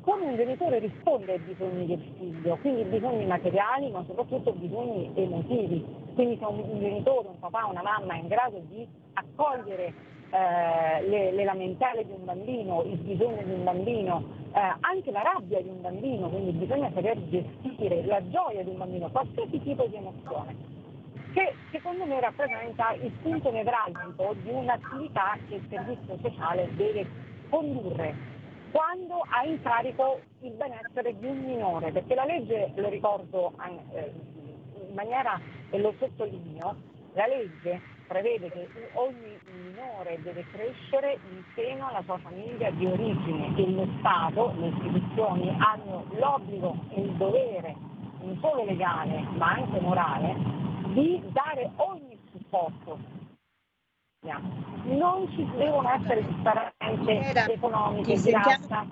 come un genitore risponde ai bisogni del figlio, quindi bisogni materiali ma soprattutto bisogni emotivi. Quindi se un, un genitore, un papà, una mamma è in grado di accogliere eh, le, le, lamentele di un bambino, il bisogno di un bambino, eh, anche la rabbia di un bambino, quindi bisogna saper gestire la gioia di un bambino, qualsiasi tipo di emozione che secondo me rappresenta il punto nevralgico di un'attività che il servizio sociale deve condurre quando ha in carico il benessere di un minore, perché la legge, lo ricordo eh, in maniera, e lo sottolineo, la legge prevede che ogni minore deve crescere in seno alla sua famiglia di origine e lo Stato, le istituzioni hanno l'obbligo e il dovere, non solo legale ma anche morale, di dare ogni supporto. Non ci devono essere differenze economiche di razza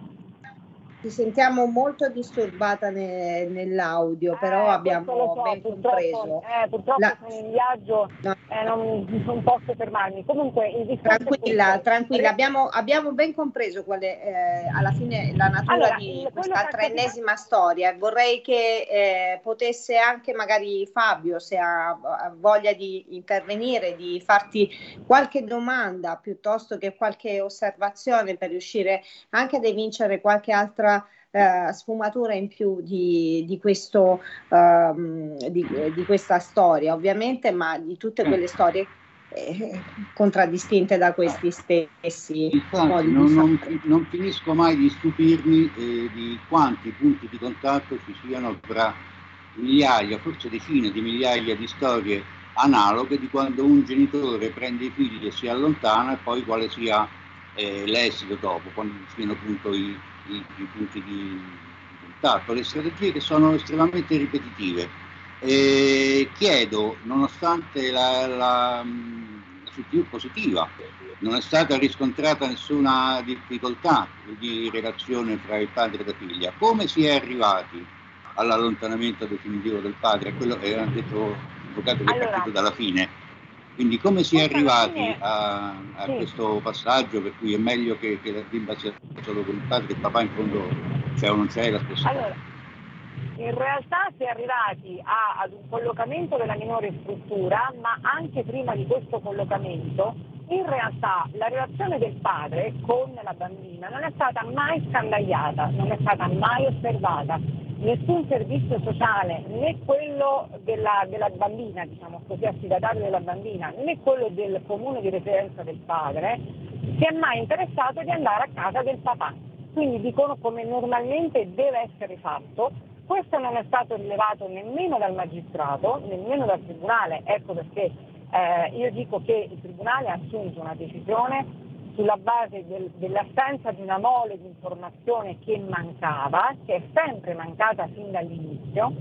ti sentiamo molto disturbata ne, nell'audio, eh, però abbiamo so, ben compreso. Eh, purtroppo La... sono in viaggio no. eh, non, non, posso fermarmi. Comunque il Tranquilla, tranquilla, abbiamo, abbiamo, ben compreso qual è eh, alla fine la natura allora, di questa ennesima storia. Vorrei che eh, potesse anche magari Fabio, se ha, ha voglia di intervenire, di farti qualche domanda piuttosto che qualche osservazione per riuscire anche ad evincere qualche altra eh, sfumatura in più di, di, questo, uh, di, di, questa storia, ovviamente, ma di tutte quelle storie eh, contraddistinte da questi stessi Infatti, modi non, non, non, finisco mai di stupirmi eh, di quanti punti di contatto ci siano tra migliaia, forse decine di migliaia di storie analoghe di quando un genitore prende i figli e si allontana e poi quale sia eh, l'esito dopo, quando siano appunto i, i, i punti di, di, contatto, le strategie che sono estremamente ripetitive. E chiedo, nonostante la, la, la positiva, non è stata riscontrata nessuna difficoltà di relazione tra il padre e la figlia, come si è arrivati all'allontanamento definitivo del padre? Quello che ha detto l'avvocato che allora, è partito dalla fine quindi come si è arrivati a, a sì. questo passaggio per cui è meglio che, che, la bimba sia solo con il padre e il papà in fondo c'è o non c'è la stessa allora, in realtà si è arrivati a, ad un collocamento della minore struttura, ma anche prima di questo collocamento, in realtà la relazione del padre con la bambina non è stata mai scandagliata, non è stata mai osservata nessun servizio sociale, né quello della, della bambina, diciamo così, affidatario della bambina, né quello del comune di residenza del padre, si è mai interessato di andare a casa del papà. Quindi dicono come normalmente deve essere fatto, questo non è stato rilevato nemmeno dal magistrato, nemmeno dal tribunale, ecco perché eh, io dico che il tribunale ha assunto una decisione sulla base del, dell'assenza di una mole di informazione che mancava, che è sempre mancata fin dall'inizio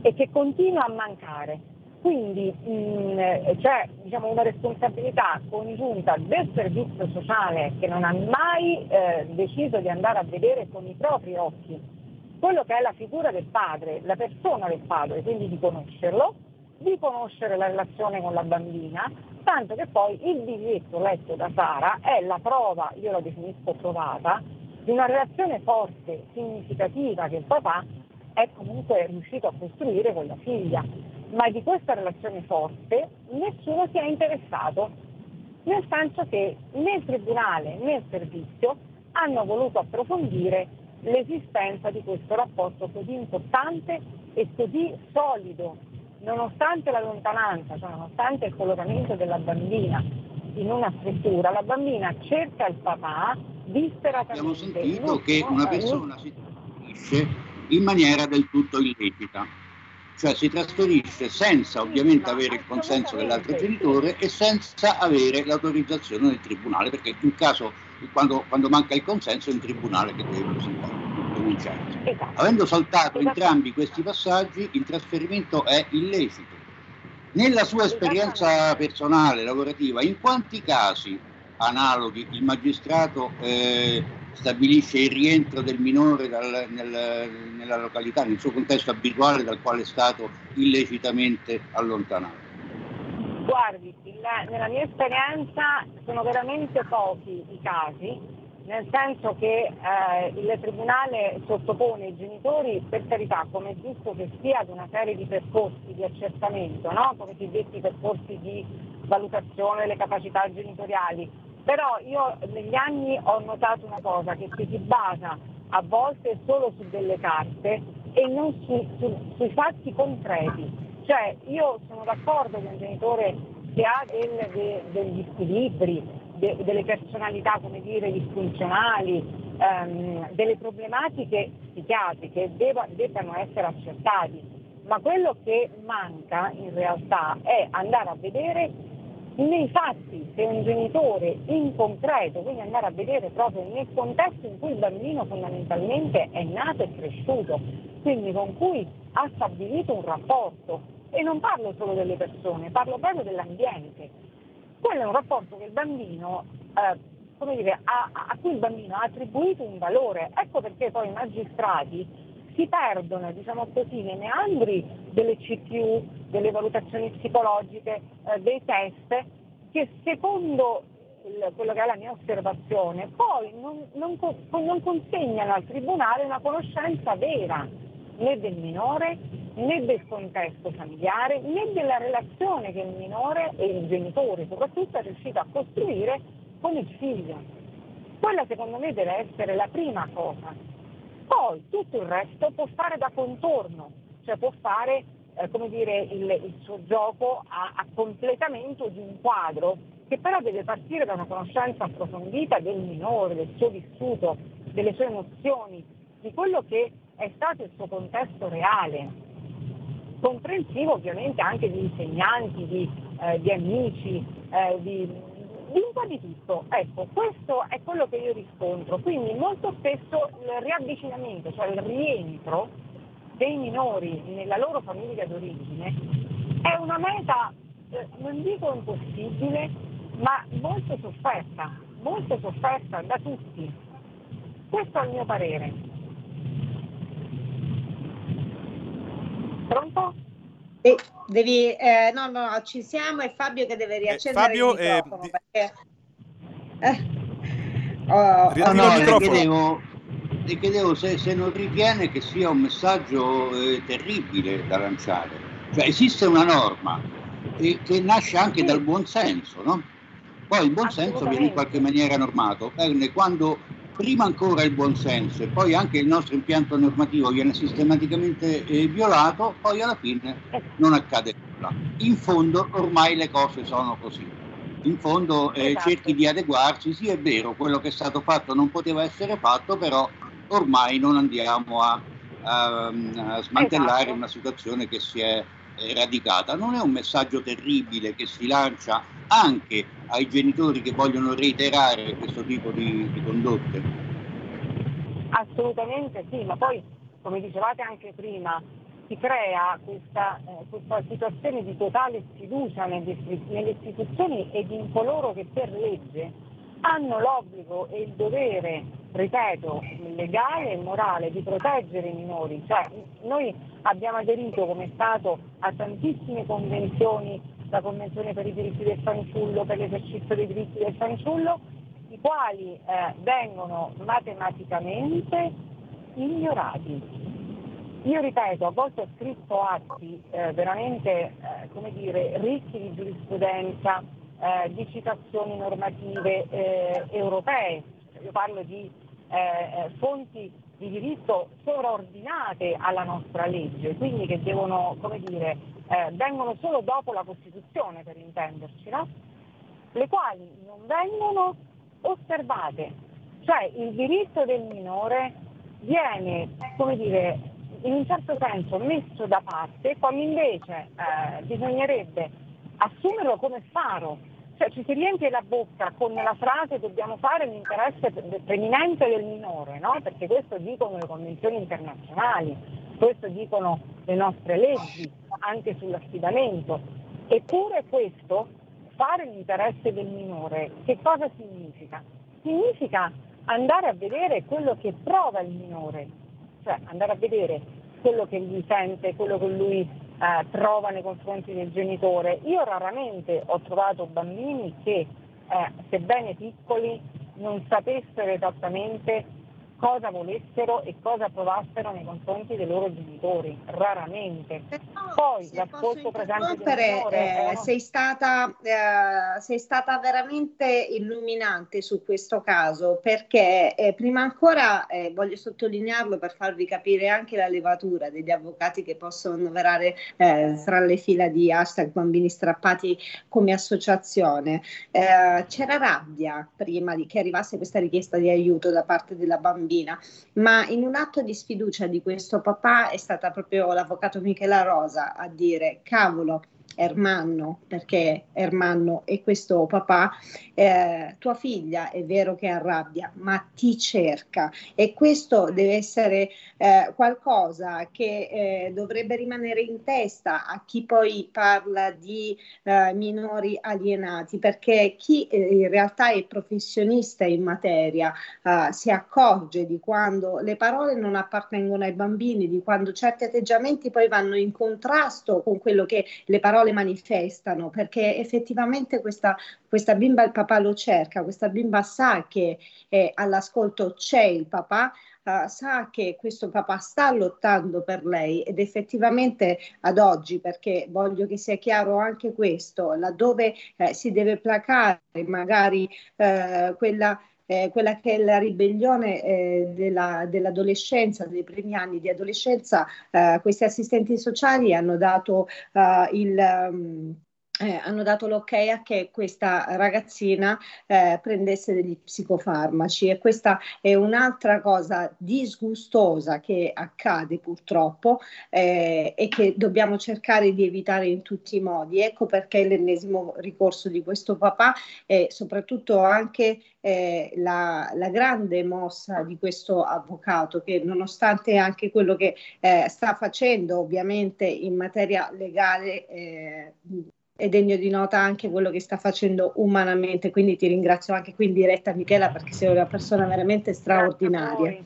e che continua a mancare. Quindi mh, mm, c'è diciamo, una responsabilità congiunta del servizio sociale che non ha mai eh, deciso di andare a vedere con i propri occhi quello che è la figura del padre, la persona del padre, quindi di conoscerlo, di conoscere la relazione con la bambina, tanto che poi il biglietto letto da Sara è la prova, io la definisco provata, di una relazione forte, significativa che il papà è comunque riuscito a costruire con la figlia. Ma di questa relazione forte nessuno si è interessato, nel senso che né il tribunale né il servizio hanno voluto approfondire l'esistenza di questo rapporto così importante e così solido nonostante la lontananza, cioè nonostante il collocamento della bambina in una struttura, la bambina cerca il papà disperatamente. Abbiamo sentito che una persona si trasferisce in maniera del tutto illecita, cioè si trasferisce senza ovviamente avere il consenso dell'altro genitore e senza avere l'autorizzazione del tribunale, perché in caso, quando, quando manca il consenso è il tribunale che deve presentare cominciato. Esatto. Avendo saltato esatto. entrambi questi passaggi, il trasferimento è illecito. Nella sua esperienza personale, lavorativa, in quanti casi analoghi il magistrato eh, stabilisce il rientro del minore dal, nel, nella località, nel suo contesto abituale dal quale è stato illecitamente allontanato? Guardi, il, nella mia esperienza sono veramente pochi i casi, nel senso che eh, il Tribunale sottopone i genitori, per carità, come è giusto che sia, ad una serie di percorsi di accertamento, no? come si detti percorsi di valutazione delle capacità genitoriali, però io negli anni ho notato una cosa, che si basa a volte solo su delle carte e non su, su, sui fatti concreti. Cioè io sono d'accordo con un genitore che ha del, de, degli squilibri, de, delle personalità come dire disfunzionali, ehm, delle problematiche psichiatriche debba, debbano essere accertati, ma quello che manca in realtà è andare a vedere nei fatti se un genitore in concreto, quindi andare a vedere proprio nel contesto in cui il bambino fondamentalmente è nato e cresciuto, quindi con cui ha stabilito un rapporto, e non parlo solo delle persone, parlo proprio dell'ambiente. Quello è un rapporto che il bambino, eh, come dire, a, a cui il bambino ha attribuito un valore. Ecco perché poi i magistrati si perdono, diciamo così, nei meandri delle CPU, delle valutazioni psicologiche, eh, dei test, che secondo il, quello che è la mia osservazione, poi non, non, non consegnano al Tribunale una conoscenza vera né del minore né del contesto familiare né della relazione che il minore e il genitore soprattutto è riuscito a costruire con il figlio. Quella secondo me deve essere la prima cosa. Poi tutto il resto può fare da contorno, cioè può fare eh, come dire, il, il, suo gioco a, a completamento di un quadro che però deve partire da una conoscenza approfondita del minore, del suo vissuto, delle sue emozioni, di quello che è stato il suo contesto reale, comprensivo ovviamente anche di insegnanti, di, eh, di amici, eh, di, di, un po' di tutto. Ecco, questo è quello che io riscontro. Quindi molto spesso il riavvicinamento, cioè il rientro dei minori nella loro famiglia d'origine è una meta, eh, non dico impossibile, ma molto sofferta, molto sofferta da tutti. Questo è il mio parere. Pronto? Eh, devi, eh, no, no, ci siamo e Fabio che deve riaccendere eh, Fabio, il microfono eh, perché... Eh, oh, no, no, le chiedevo, le chiedevo se, se, non ritiene che sia un messaggio eh, terribile da lanciare. Cioè esiste una norma eh, che nasce anche dal buonsenso, no? Poi il buonsenso viene in qualche maniera normato. Bene, quando prima ancora il buonsenso e poi anche il nostro impianto normativo viene sistematicamente eh, violato, poi alla fine non accade nulla. In fondo ormai le cose sono così. In fondo eh, esatto. cerchi di adeguarci, sì è vero, quello che è stato fatto non poteva essere fatto, però ormai non andiamo a, a, a smantellare esatto. una situazione che si è radicata. Non è un messaggio terribile che si lancia anche ai genitori che vogliono reiterare questo tipo di, di condotte? Assolutamente sì, ma poi come dicevate anche prima, si crea questa, eh, questa situazione di totale sfiducia nelle, istituzioni ed in coloro che per legge hanno l'obbligo e il dovere, ripeto, legale e morale di proteggere i minori. Cioè, noi abbiamo aderito come Stato a tantissime convenzioni, la Convenzione per i diritti del fanciullo, per l'esercizio dei diritti del fanciullo, i quali eh, vengono matematicamente ignorati. Io ripeto, a volte ho scritto atti eh, veramente eh, come dire, ricchi di giurisprudenza, eh, di citazioni normative eh, europee, io parlo di eh, eh, fonti di diritto sovraordinate alla nostra legge, quindi che devono, come dire, eh, vengono solo dopo la Costituzione per intenderci, no? le quali non vengono osservate. Cioè il diritto del minore viene, come dire, in un certo senso messo da parte quando invece eh, bisognerebbe assumerlo come faro. Cioè ci si riempie la bocca con la frase dobbiamo fare l'interesse preminente del minore, no? perché questo dicono le convenzioni internazionali, questo dicono le nostre leggi anche sull'affidamento. Eppure questo, fare l'interesse del minore, che cosa significa? Significa andare a vedere quello che prova il minore, cioè andare a vedere quello che lui sente, quello che lui eh, prova nei confronti del genitore. Io raramente ho trovato bambini che, eh, sebbene piccoli, non sapessero esattamente cosa volessero e cosa provassero nei confronti dei loro genitori, raramente. Poi l'ascolto presente del minore, eh, sei, stata, eh, sei stata veramente illuminante su questo caso perché eh, prima ancora eh, voglio sottolinearlo per farvi capire anche la levatura degli avvocati che possono annoverare eh, tra le fila di hashtag bambini strappati come associazione. Eh, c'era rabbia prima di che arrivasse questa richiesta di aiuto da parte della bambina bambina, ma in un atto di sfiducia di questo papà è stata proprio l'avvocato Michela Rosa a dire cavolo Ermanno, perché Ermanno è questo papà, eh, tua figlia è vero che arrabbia, ma ti cerca. E questo deve essere eh, qualcosa che eh, dovrebbe rimanere in testa a chi poi parla di eh, minori alienati, perché chi eh, in realtà è professionista in materia eh, si accorge di quando le parole non appartengono ai bambini, di quando certi atteggiamenti poi vanno in contrasto con quello che le parole le manifestano, perché effettivamente questa, questa bimba il papà lo cerca, questa bimba sa che eh, all'ascolto c'è il papà, Uh, sa che questo papà sta lottando per lei ed effettivamente ad oggi, perché voglio che sia chiaro anche questo, laddove eh, si deve placare magari eh, quella eh, quella che è la ribellione eh, della, dell'adolescenza, dei primi anni di adolescenza, eh, questi assistenti sociali hanno dato eh, il... Um, eh, hanno dato l'ok a che questa ragazzina eh, prendesse degli psicofarmaci e questa è un'altra cosa disgustosa che accade purtroppo eh, e che dobbiamo cercare di evitare in tutti i modi. Ecco perché l'ennesimo ricorso di questo papà e soprattutto anche eh, la, la, grande mossa di questo avvocato che nonostante anche quello che eh, sta facendo ovviamente in materia legale eh, è degno di nota anche quello che sta facendo umanamente, quindi ti ringrazio anche qui in diretta Michela perché sei una persona veramente straordinaria.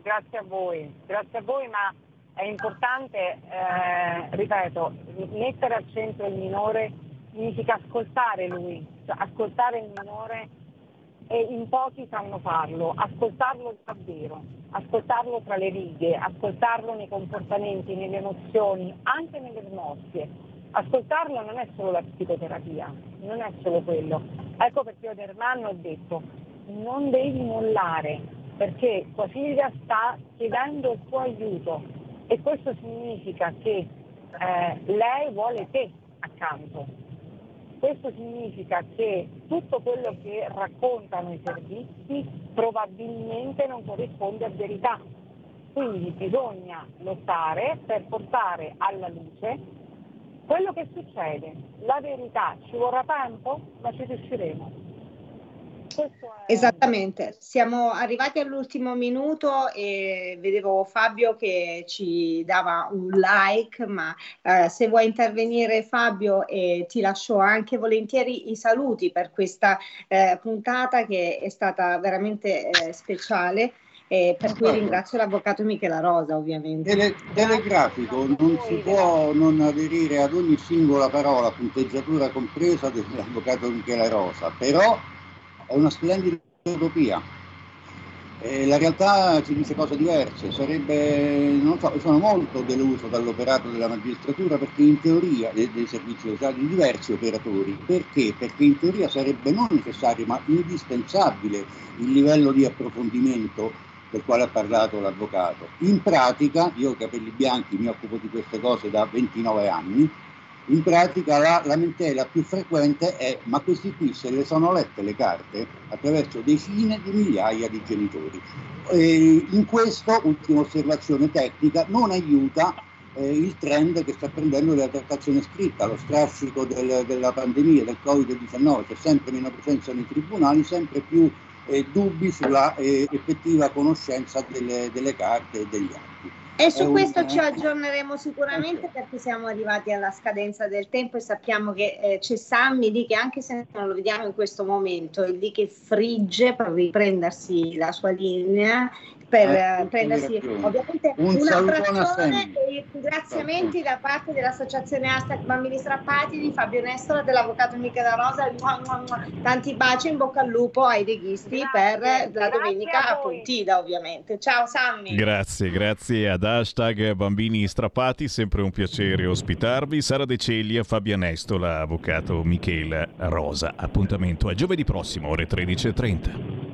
Grazie a voi, grazie a voi, ma è importante, eh, ripeto, mettere al centro il minore significa ascoltare lui, cioè ascoltare il minore e in pochi sanno farlo, ascoltarlo davvero, ascoltarlo tra le righe, ascoltarlo nei comportamenti, nelle emozioni, anche nelle smorfie ascoltarlo non è solo la psicoterapia, non è solo quello. Ecco perché io ad Ermanno ho detto non devi mollare perché tua figlia sta chiedendo il tuo aiuto e questo significa che eh, lei vuole te accanto. Questo significa che tutto quello che raccontano i servizi probabilmente non corrisponde a verità. Quindi bisogna lottare per portare alla luce quello che succede, la verità, ci vorrà tempo, ma ci riusciremo. È... Esattamente, siamo arrivati all'ultimo minuto e vedevo Fabio che ci dava un like, ma eh, se vuoi intervenire Fabio eh, ti lascio anche volentieri i saluti per questa eh, puntata che è stata veramente eh, speciale eh, per cui ringrazio l'avvocato Michela Rosa ovviamente. Tele, telegrafico, non si può non aderire ad ogni singola parola, punteggiatura compresa dell'avvocato Michela Rosa, però è una splendida utopia. Eh, la realtà ci dice cose diverse, sarebbe, so, sono molto deluso dall'operato della magistratura perché in teoria, dei, dei servizi sociali di diversi operatori, perché? Perché in teoria sarebbe non necessario ma indispensabile il livello di approfondimento del quale ha parlato l'avvocato. In pratica, io ho capelli bianchi, mi occupo di queste cose da 29 anni, in pratica la lamentela più frequente è ma questi qui se le sono lette le carte attraverso decine di migliaia di genitori. E in questo, ultima osservazione tecnica, non aiuta eh, il trend che sta prendendo della trattazione scritta, lo strascico del, della pandemia, del Covid-19, c'è sempre meno presenza nei tribunali, sempre più eh, dubbi sulla eh, effettiva conoscenza delle, delle, carte e degli atti. E su È un- questo ci aggiorneremo sicuramente perché siamo arrivati alla scadenza del tempo e sappiamo che eh, c'è Sammy lì che anche se non lo vediamo in questo momento, è lì che frigge per riprendersi la sua linea, per Ah, eh, prendersi ovviamente Un un, salutone a abbraccione Sammy. e ringraziamenti da parte dell'associazione Hashtag Bambini Strappati di Fabio Nestora, dell'avvocato Michela Rosa, Mua, mua, mua. tanti baci in bocca al lupo ai leghisti per la grazie domenica a a. Pontida ovviamente. Ciao Sammy! Grazie, grazie ad hashtag Bambini Strappati, sempre un piacere ospitarvi. Sara De Ceglia, Fabia Nestola, avvocato Michela Rosa. Appuntamento a giovedì prossimo, ore 13.30.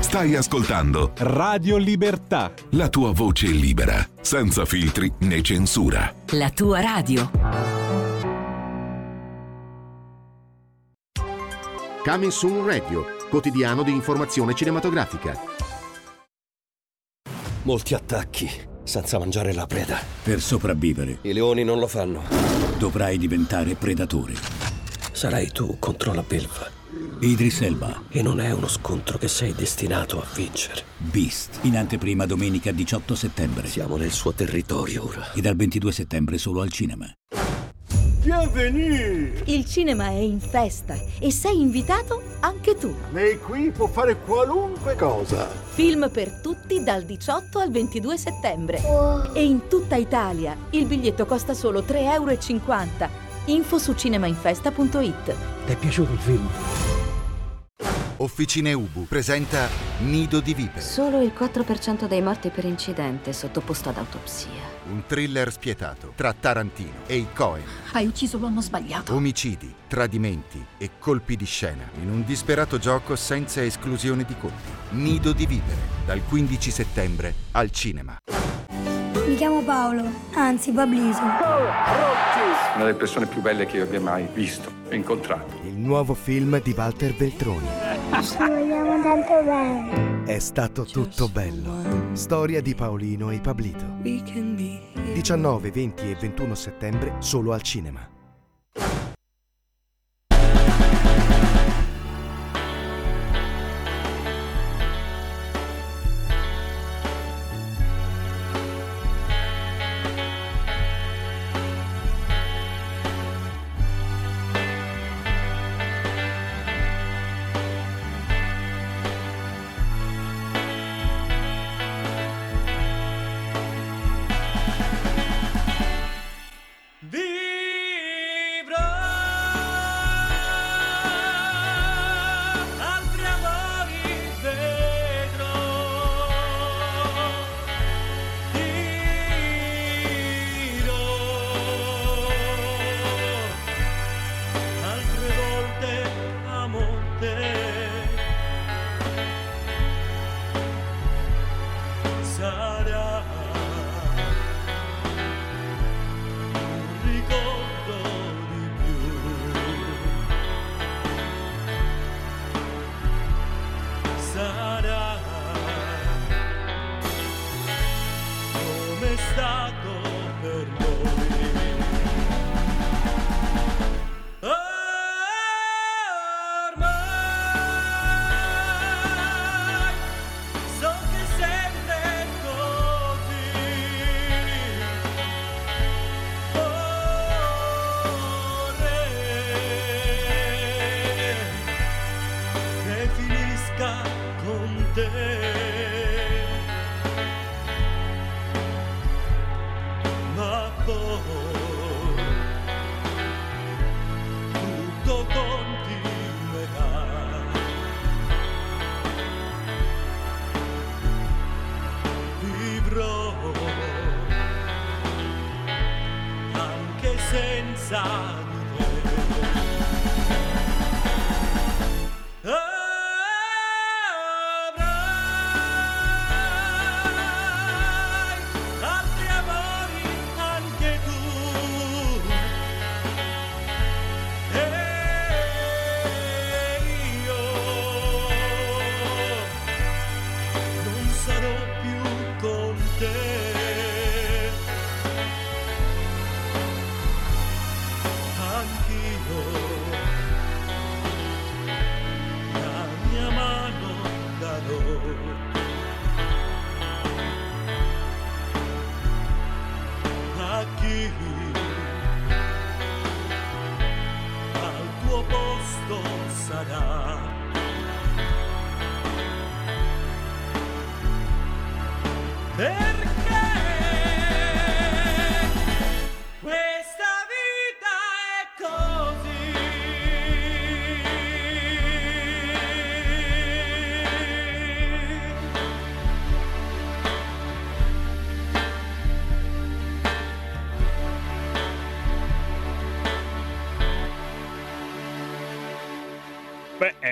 Stai ascoltando Radio Libertà. la tua voce libera, senza filtri né censura. La tua radio. Coming Soon Radio, quotidiano di informazione cinematografica. Molti attacchi, senza mangiare la preda. Per sopravvivere I leoni non lo fanno. dovrai diventare predatore. Sarai tu contro la belva. Idris Elba, E non è uno scontro che sei destinato a vincere. Beast, in anteprima domenica 18 settembre. Siamo nel suo territorio ora. E dal 22 settembre solo al cinema. Bienvenue! Il cinema è in festa e sei invitato anche tu. Lei qui può fare qualunque cosa. Film per tutti dal 18 al 22 settembre. E in tutta Italia il biglietto costa solo 3,50 euro. Info su cinemainfesta.it. Ti è piaciuto il film? Officine Ubu presenta Nido di vipere, Solo il 4% dei morti per incidente è sottoposto ad autopsia. un thriller spietato tra Tarantino e i Cohen. Hai ucciso l'uomo sbagliato. Omicidi, tradimenti e colpi di scena in un disperato gioco senza esclusione di colpi. Nido di vipere, dal 15 settembre al cinema. Chiamo Paolo, anzi Babliso. Una delle persone più belle che io abbia mai visto e incontrato. Il nuovo film di Walter Veltroni. Ci vogliamo tanto bene. È stato tutto bello. Storia di Paolino e Pablito. 19, 20 e 21 settembre solo al cinema.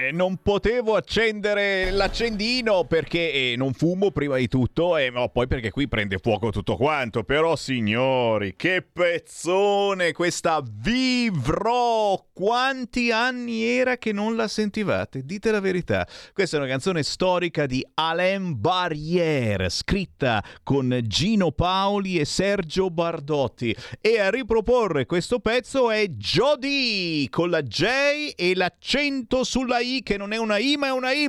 Eh, non potevo accendere l'accendino perché eh, non fumo prima di tutto e no, poi perché qui prende fuoco tutto quanto. Però signori, che pezzone questa Vivrò! Quanti anni era che non la sentivate? Dite la verità. Questa è una canzone storica di Alain Barrière, scritta con Gino Paoli e Sergio Bardotti. E a riproporre questo pezzo è Jody con la J e l'accento sulla I che non è una I ma è una Y.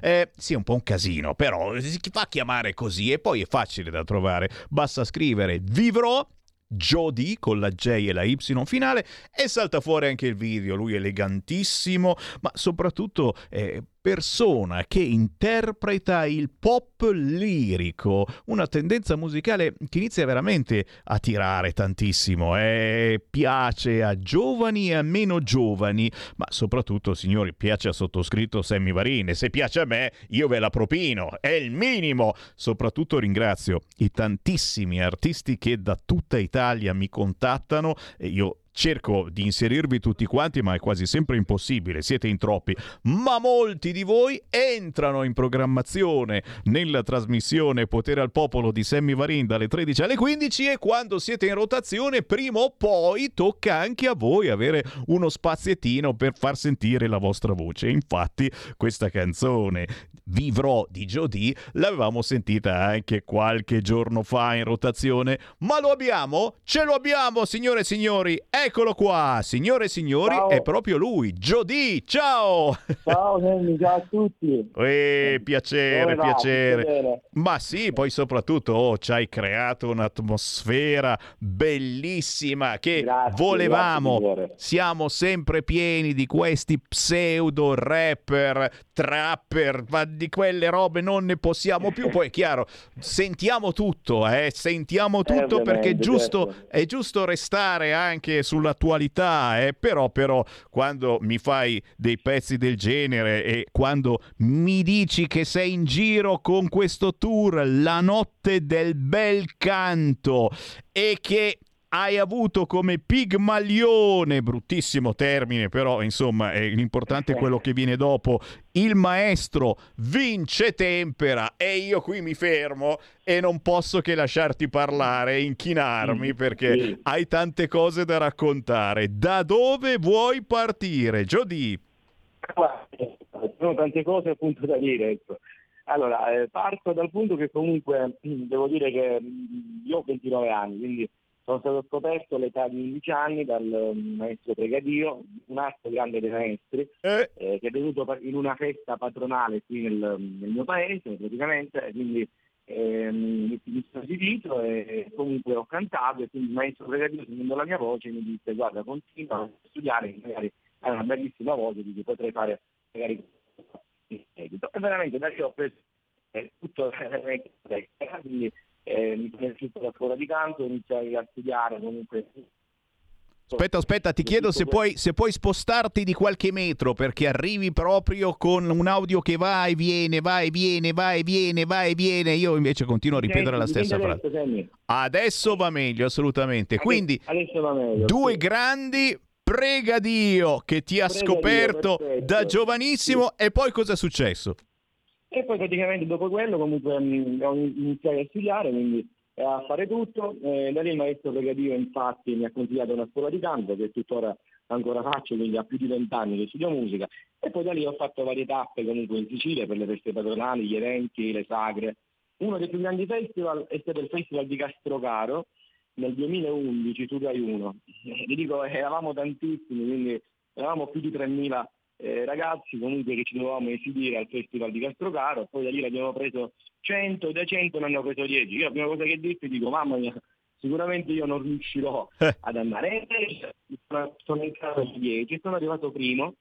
Eh, sì, è un po' un casino, però si fa chiamare così e poi è facile da trovare. Basta scrivere Vivrò Jody con la J e la Y finale e salta fuori anche il video, lui elegantissimo, ma soprattutto eh, persona che interpreta il pop lirico, una tendenza musicale che inizia veramente a tirare tantissimo, eh? piace a giovani e a meno giovani, ma soprattutto, signori, piace a sottoscritto Sammy Varin e se piace a me io ve la propino, è il minimo. Soprattutto ringrazio i tantissimi artisti che da tutta Italia mi contattano e io cerco di inserirvi tutti quanti, ma è quasi sempre impossibile, siete in troppi. Ma molti di voi entrano in programmazione nella trasmissione Potere al Popolo di Sammy Varin dalle 13 alle 15 e quando siete in rotazione, prima o poi tocca anche a voi avere uno spaziettino per far sentire la vostra voce. Infatti, questa canzone Vivrò di Jody l'avevamo sentita anche qualche giorno fa in rotazione, ma lo abbiamo? Ce lo abbiamo, signore e signori. Eccolo qua, signore e signori, Ciao. è proprio lui, Jody. Ciao! Ciao Sammy, ciao a tutti. Eh, piacere, va? piacere. Ma sì, poi soprattutto oh, ci hai creato un'atmosfera bellissima che volevamo. grazie. Siamo sempre pieni di questi pseudo rapper, trapper, ma di quelle robe non ne possiamo più. Poi è chiaro, sentiamo tutto, eh, sentiamo tutto perché è giusto, certo. è giusto restare anche sull'attualità, eh, però, però quando mi fai dei pezzi del genere e quando mi dici che sei in giro con questo tour La notte del bel canto e che hai avuto come pigmalione, bruttissimo termine, però insomma è l'importante è quello che viene dopo, il maestro vince tempera e io qui mi fermo e non posso che lasciarti parlare e inchinarmi perché hai tante cose da raccontare. Da dove vuoi partire? Jody? Ci sono tante cose appunto da dire. ecco. Allora, eh, parto dal punto che comunque devo dire che mh, io ho 29 anni, quindi sono stato scoperto all'età di 11 anni dal mh, maestro Pregadio, un altro grande dei maestri, eh, che è venuto in una festa patronale qui nel, nel mio paese praticamente, quindi ehm, mi mi sono esibito e comunque ho cantato e quindi il maestro Pregadio sentendo la mia voce mi disse guarda continua a studiare, magari hai una bellissima voce, di cui potrei fare magari in seguito. E veramente da lì ho preso eh, tutto quindi eh, mi sono iscritto alla scuola di canto, iniziai a studiare comunque. Aspetta, aspetta, ti chiedo se puoi, se puoi spostarti di qualche metro perché arrivi proprio con un audio che va e viene, va e viene, va e viene, va e viene. Io invece continuo a ripetere la stessa frase. adesso, va meglio, assolutamente. Quindi, due grandi. Prega Dio che ti ha scoperto da giovanissimo e poi cosa è successo? E poi praticamente dopo quello comunque ho iniziato a studiare, quindi a fare tutto. Eh, da lì il maestro Pregadio infatti mi ha consigliato una scuola di canto che tuttora ancora faccio, quindi ha più di vent'anni che studio musica. E poi da lì ho fatto varie tappe comunque in Sicilia per le feste patronali, gli eventi, le sagre. Uno dei più grandi festival è stato il Festival di Castrocaro nel 2011 su Rai 1. Eh, vi dico, eravamo tantissimi, quindi eravamo più di 3.000 eh, ragazzi comunque che ci dovevamo esibire al Festival di Castrocaro, poi da lì ne abbiamo preso 100, da 100 ne hanno preso 10. Io la prima cosa che dissi dico, mamma mia, sicuramente io non riuscirò ad andare. Sono, entrato in 10, sono arrivato primo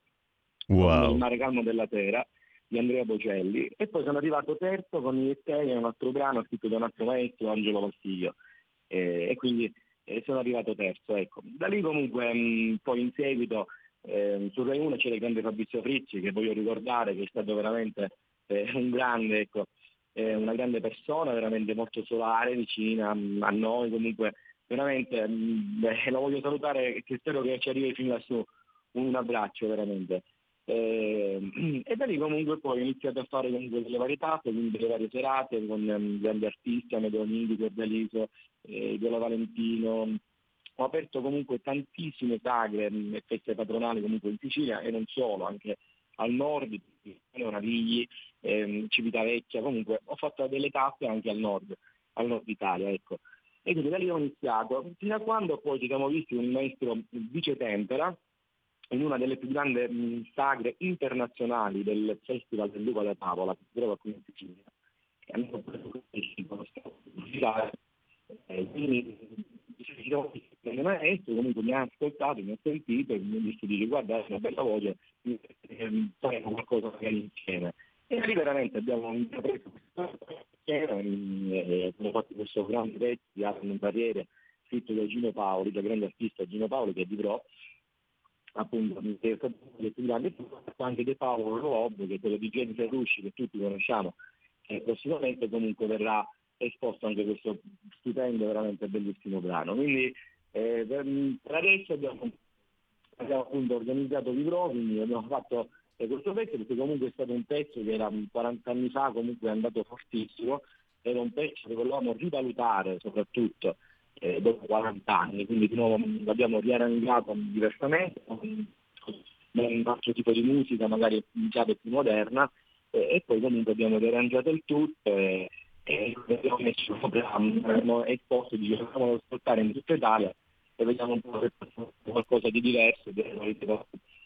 Wow. Il mare calmo della sera di Andrea Bocelli e poi sono arrivato terzo con i Mietei un altro brano scritto da un altro maestro, Angelo Vastiglio eh, e quindi eh, sono arrivato terzo. Ecco. Da lì comunque mh, poi in seguito eh, su Rai 1 c'era il grande Fabrizio Frizzi che voglio ricordare che è stato veramente eh, un grande, ecco, eh, una grande persona, veramente molto solare, vicina a noi, comunque veramente mh, beh, lo voglio salutare e spero che ci arrivi fino lassù un abbraccio veramente. Eh, e da lì comunque poi ho iniziato a fare comunque delle varie tappe, quindi delle varie serate con um, grandi artisti, Amedeo Nindi, Cordaliso, eh, Viola Valentino. Ho aperto comunque tantissime sagre e feste patronali comunque in Sicilia e non solo, anche al nord, Navigli, ehm, Civitavecchia, comunque ho fatto delle tappe anche al nord, al nord Italia, ecco. E quindi da lì ho iniziato, fino a quando poi ci siamo visti un maestro vice tempera, in una delle più grandi mh, sagre internazionali del Festival del Lupo alla Tavola, che si trova qui in Sicilia. E hanno preso eh, quindi il maestro comunque mi ha ascoltato, mi ha sentito e mi ha detto dice guarda è una bella voce, ehm, faremo qualcosa magari insieme. E lì veramente abbiamo intrapreso questa eh, abbiamo fatto questo grande pezzo di Arno Barriere scritto da Gino Paoli, da grande artista Gino Paoli che vivrò appunto che è stato più grande anche De Paolo Rob che è quello di Jennifer Rusci che tutti conosciamo e prossimamente comunque verrà esposto anche questo stupendo veramente bellissimo brano. Quindi eh, per, per, adesso abbiamo, abbiamo appunto organizzato Vivro quindi abbiamo fatto eh, questo pezzo perché comunque è stato un pezzo che era 40 anni fa comunque è andato fortissimo. Era un pezzo che volevamo rivalutare soprattutto eh, dopo 40 anni, quindi di nuovo l'abbiamo riarrangiato diversamente, un altro tipo di musica, magari chiave più moderna, eh, e poi comunque abbiamo riarrangiato il tutto e, e abbiamo messo sopra, abbiamo esposto, diciamo, ascoltare in tutta Italia e vediamo un po' se qualcosa di diverso.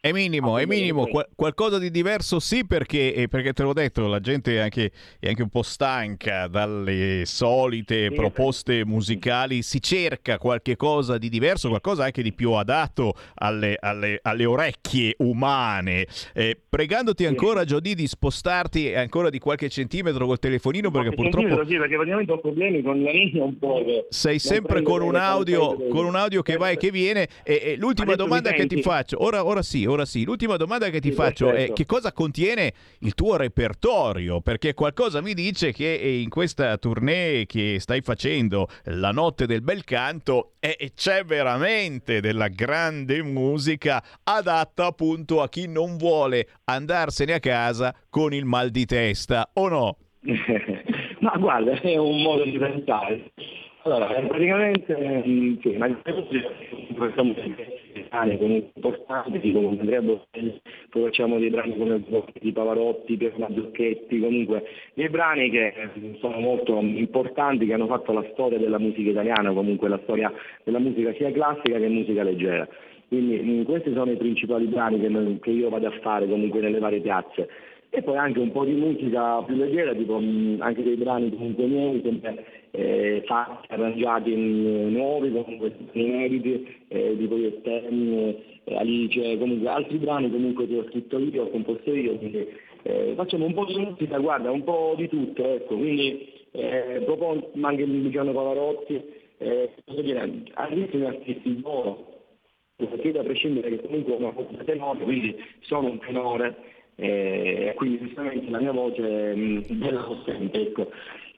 È minimo, è minimo, Qual- qualcosa di diverso sì perché, eh, perché te l'ho detto, la gente è anche, è anche un po' stanca dalle solite sì, proposte sì. musicali, si cerca qualche cosa di diverso, qualcosa anche di più adatto alle, alle, alle orecchie umane. Eh, pregandoti ancora, Giodì, di spostarti ancora di qualche centimetro col telefonino perché purtroppo... Sì, perché praticamente ho problemi con la linea un po'. Sei sempre con un, audio, con un audio che va e che viene. E, e l'ultima domanda che ti faccio, ora, ora sì, ora sì. L'ultima domanda che ti sì, faccio perfetto. è che cosa contiene il tuo repertorio? Perché qualcosa mi dice che in questa tournée che stai facendo, La notte del bel canto, eh, c'è veramente della grande musica adatta appunto a chi non vuole andarsene a casa con il mal di testa, o no? Ma guarda, è un modo di pensare. Allora, praticamente mm, sì, ma questa musica comunque importanti come Andrea Bocelli, poi facciamo dei brani come di Pavarotti, Piero Mazzocchetti, comunque dei brani che mm, sono molto importanti, che hanno fatto la storia della musica italiana, comunque la storia della musica sia classica che musica leggera. Quindi mh, questi sono i principali brani che, che io vado a fare comunque nelle varie piazze e poi anche un po' di musica più leggera, tipo mh, anche dei brani comunque miei, sempre eh, fatti, arrangiati in, eh, nuovi, comunque inediti, eh, tipo gli esterni, eh, Alice, comunque altri brani comunque che ho scritto io, ho composto io, quindi eh, facciamo un po' di musica, guarda, un po' di tutto, ecco, quindi eh, propongo anche Luciano Pavarotti, eh, posso dire, all'inizio artisti buono, perché a prescindere che comunque una voce tenore, quindi sono un tenore, e quindi giustamente la mia voce è bella possente, ecco.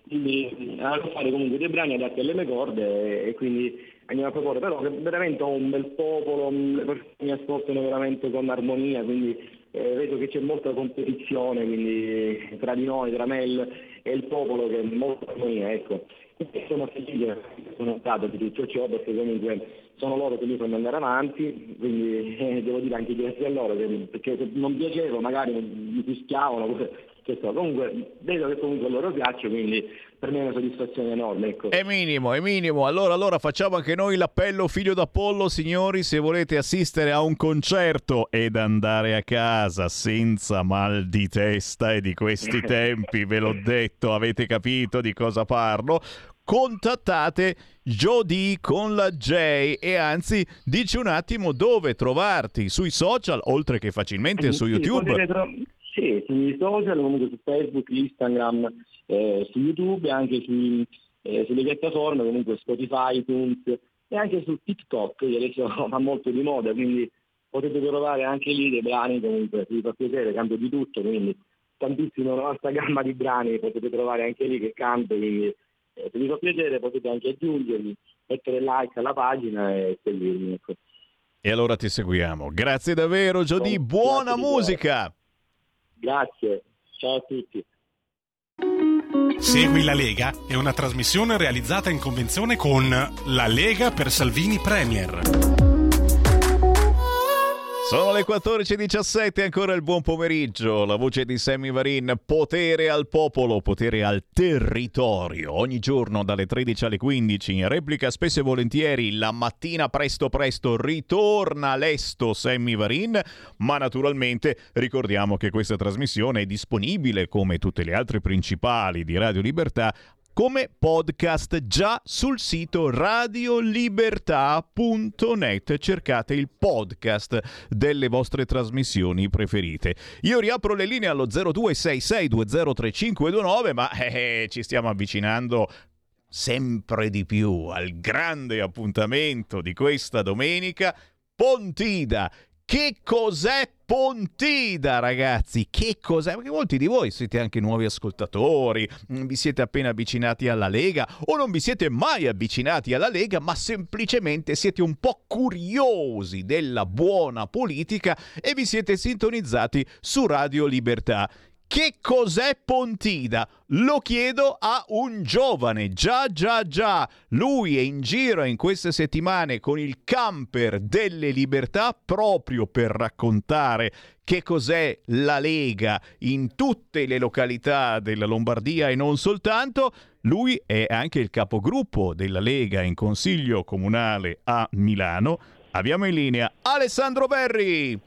Quindi a fare comunque dei brani adatti alle mie corde e quindi andiamo a proporre, però veramente ho un bel popolo, le persone mi ascoltano veramente con armonia, quindi eh, vedo che c'è molta competizione quindi, tra di noi, tra me e il popolo che è molta armonia, ecco. E sono felice, sono stato di tutto ciò perché comunque sono loro che mi fanno andare avanti, quindi eh, devo dire anche grazie a loro, perché se non piacevo magari mi fischiavano, che so. comunque vedo che comunque a loro piace, quindi per me è una soddisfazione enorme. Ecco. È minimo, è minimo. Allora, allora facciamo anche noi l'appello figlio d'Apollo, signori, se volete assistere a un concerto ed andare a casa senza mal di testa e di questi tempi, ve l'ho detto, avete capito di cosa parlo? Contattate Jody con la J e anzi dici un attimo dove trovarti sui social oltre che facilmente su YouTube. tro- sì, sui social, comunque su Facebook, Instagram, eh, su YouTube e anche sui- eh, sulle piattaforme, comunque Spotify, iTunes e anche su TikTok, che adesso va molto di moda, quindi potete trovare anche lì dei brani comunque, se vi fa piacere, canto di tutto, quindi tantissima, una vasta gamma di brani potete trovare anche lì che canto, quindi se vi fa piacere potete anche aggiungerli, mettere like alla pagina e seguirmi. ecco. E allora ti seguiamo. Grazie davvero Jody, buona musica! Grazie, ciao a tutti. Segui la Lega è una trasmissione realizzata in convenzione con La Lega per Salvini Premier. Sono le 14.17, ancora il buon pomeriggio. La voce di Sammy Varin, potere al popolo, potere al territorio. Ogni giorno dalle 13 alle 15, in replica spesso e volentieri, la mattina presto presto ritorna lesto Sammy Varin, ma naturalmente ricordiamo che questa trasmissione è disponibile, come tutte le altre principali di Radio Libertà, come podcast già sul sito radiolibertà.net. Cercate il podcast delle vostre trasmissioni preferite. Io riapro le linee allo 0266203529, ma eh, ci stiamo avvicinando sempre di più al grande appuntamento di questa domenica, Pontida. Che cos'è Pontida, ragazzi? Che cos'è? Perché molti di voi siete anche nuovi ascoltatori, mm, vi siete appena avvicinati alla Lega o non vi siete mai avvicinati alla Lega, ma semplicemente siete un po' curiosi della buona politica e vi siete sintonizzati su Radio Libertà. Che cos'è Pontida? Lo chiedo a un giovane, già già già. Lui è in giro in queste settimane con il camper delle libertà proprio per raccontare che cos'è la Lega in tutte le località della Lombardia e non soltanto. Lui è anche il capogruppo della Lega in Consiglio Comunale a Milano. Abbiamo in linea Alessandro Berri.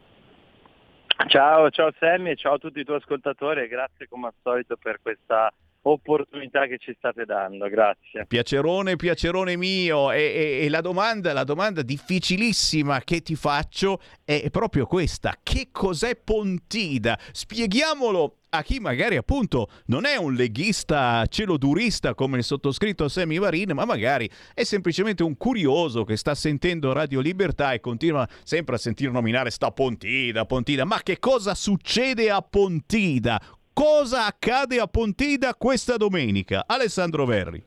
Ciao, ciao Sammy ciao a tutti i tuoi ascoltatori e grazie come al solito per questa opportunità che ci state dando, grazie. Piacerone, piacerone mio. E, e- e la, domanda, la domanda difficilissima che ti faccio è proprio questa. Che cos'è Pontida? Spieghiamolo a chi magari appunto non è un leghista celodurista come il sottoscritto Semi Varin, ma magari è semplicemente un curioso che sta sentendo Radio Libertà e continua sempre a sentir nominare sta Pontida, Pontida. Ma che cosa succede a Pontida? Cosa accade a Pontida questa domenica? Alessandro Verri.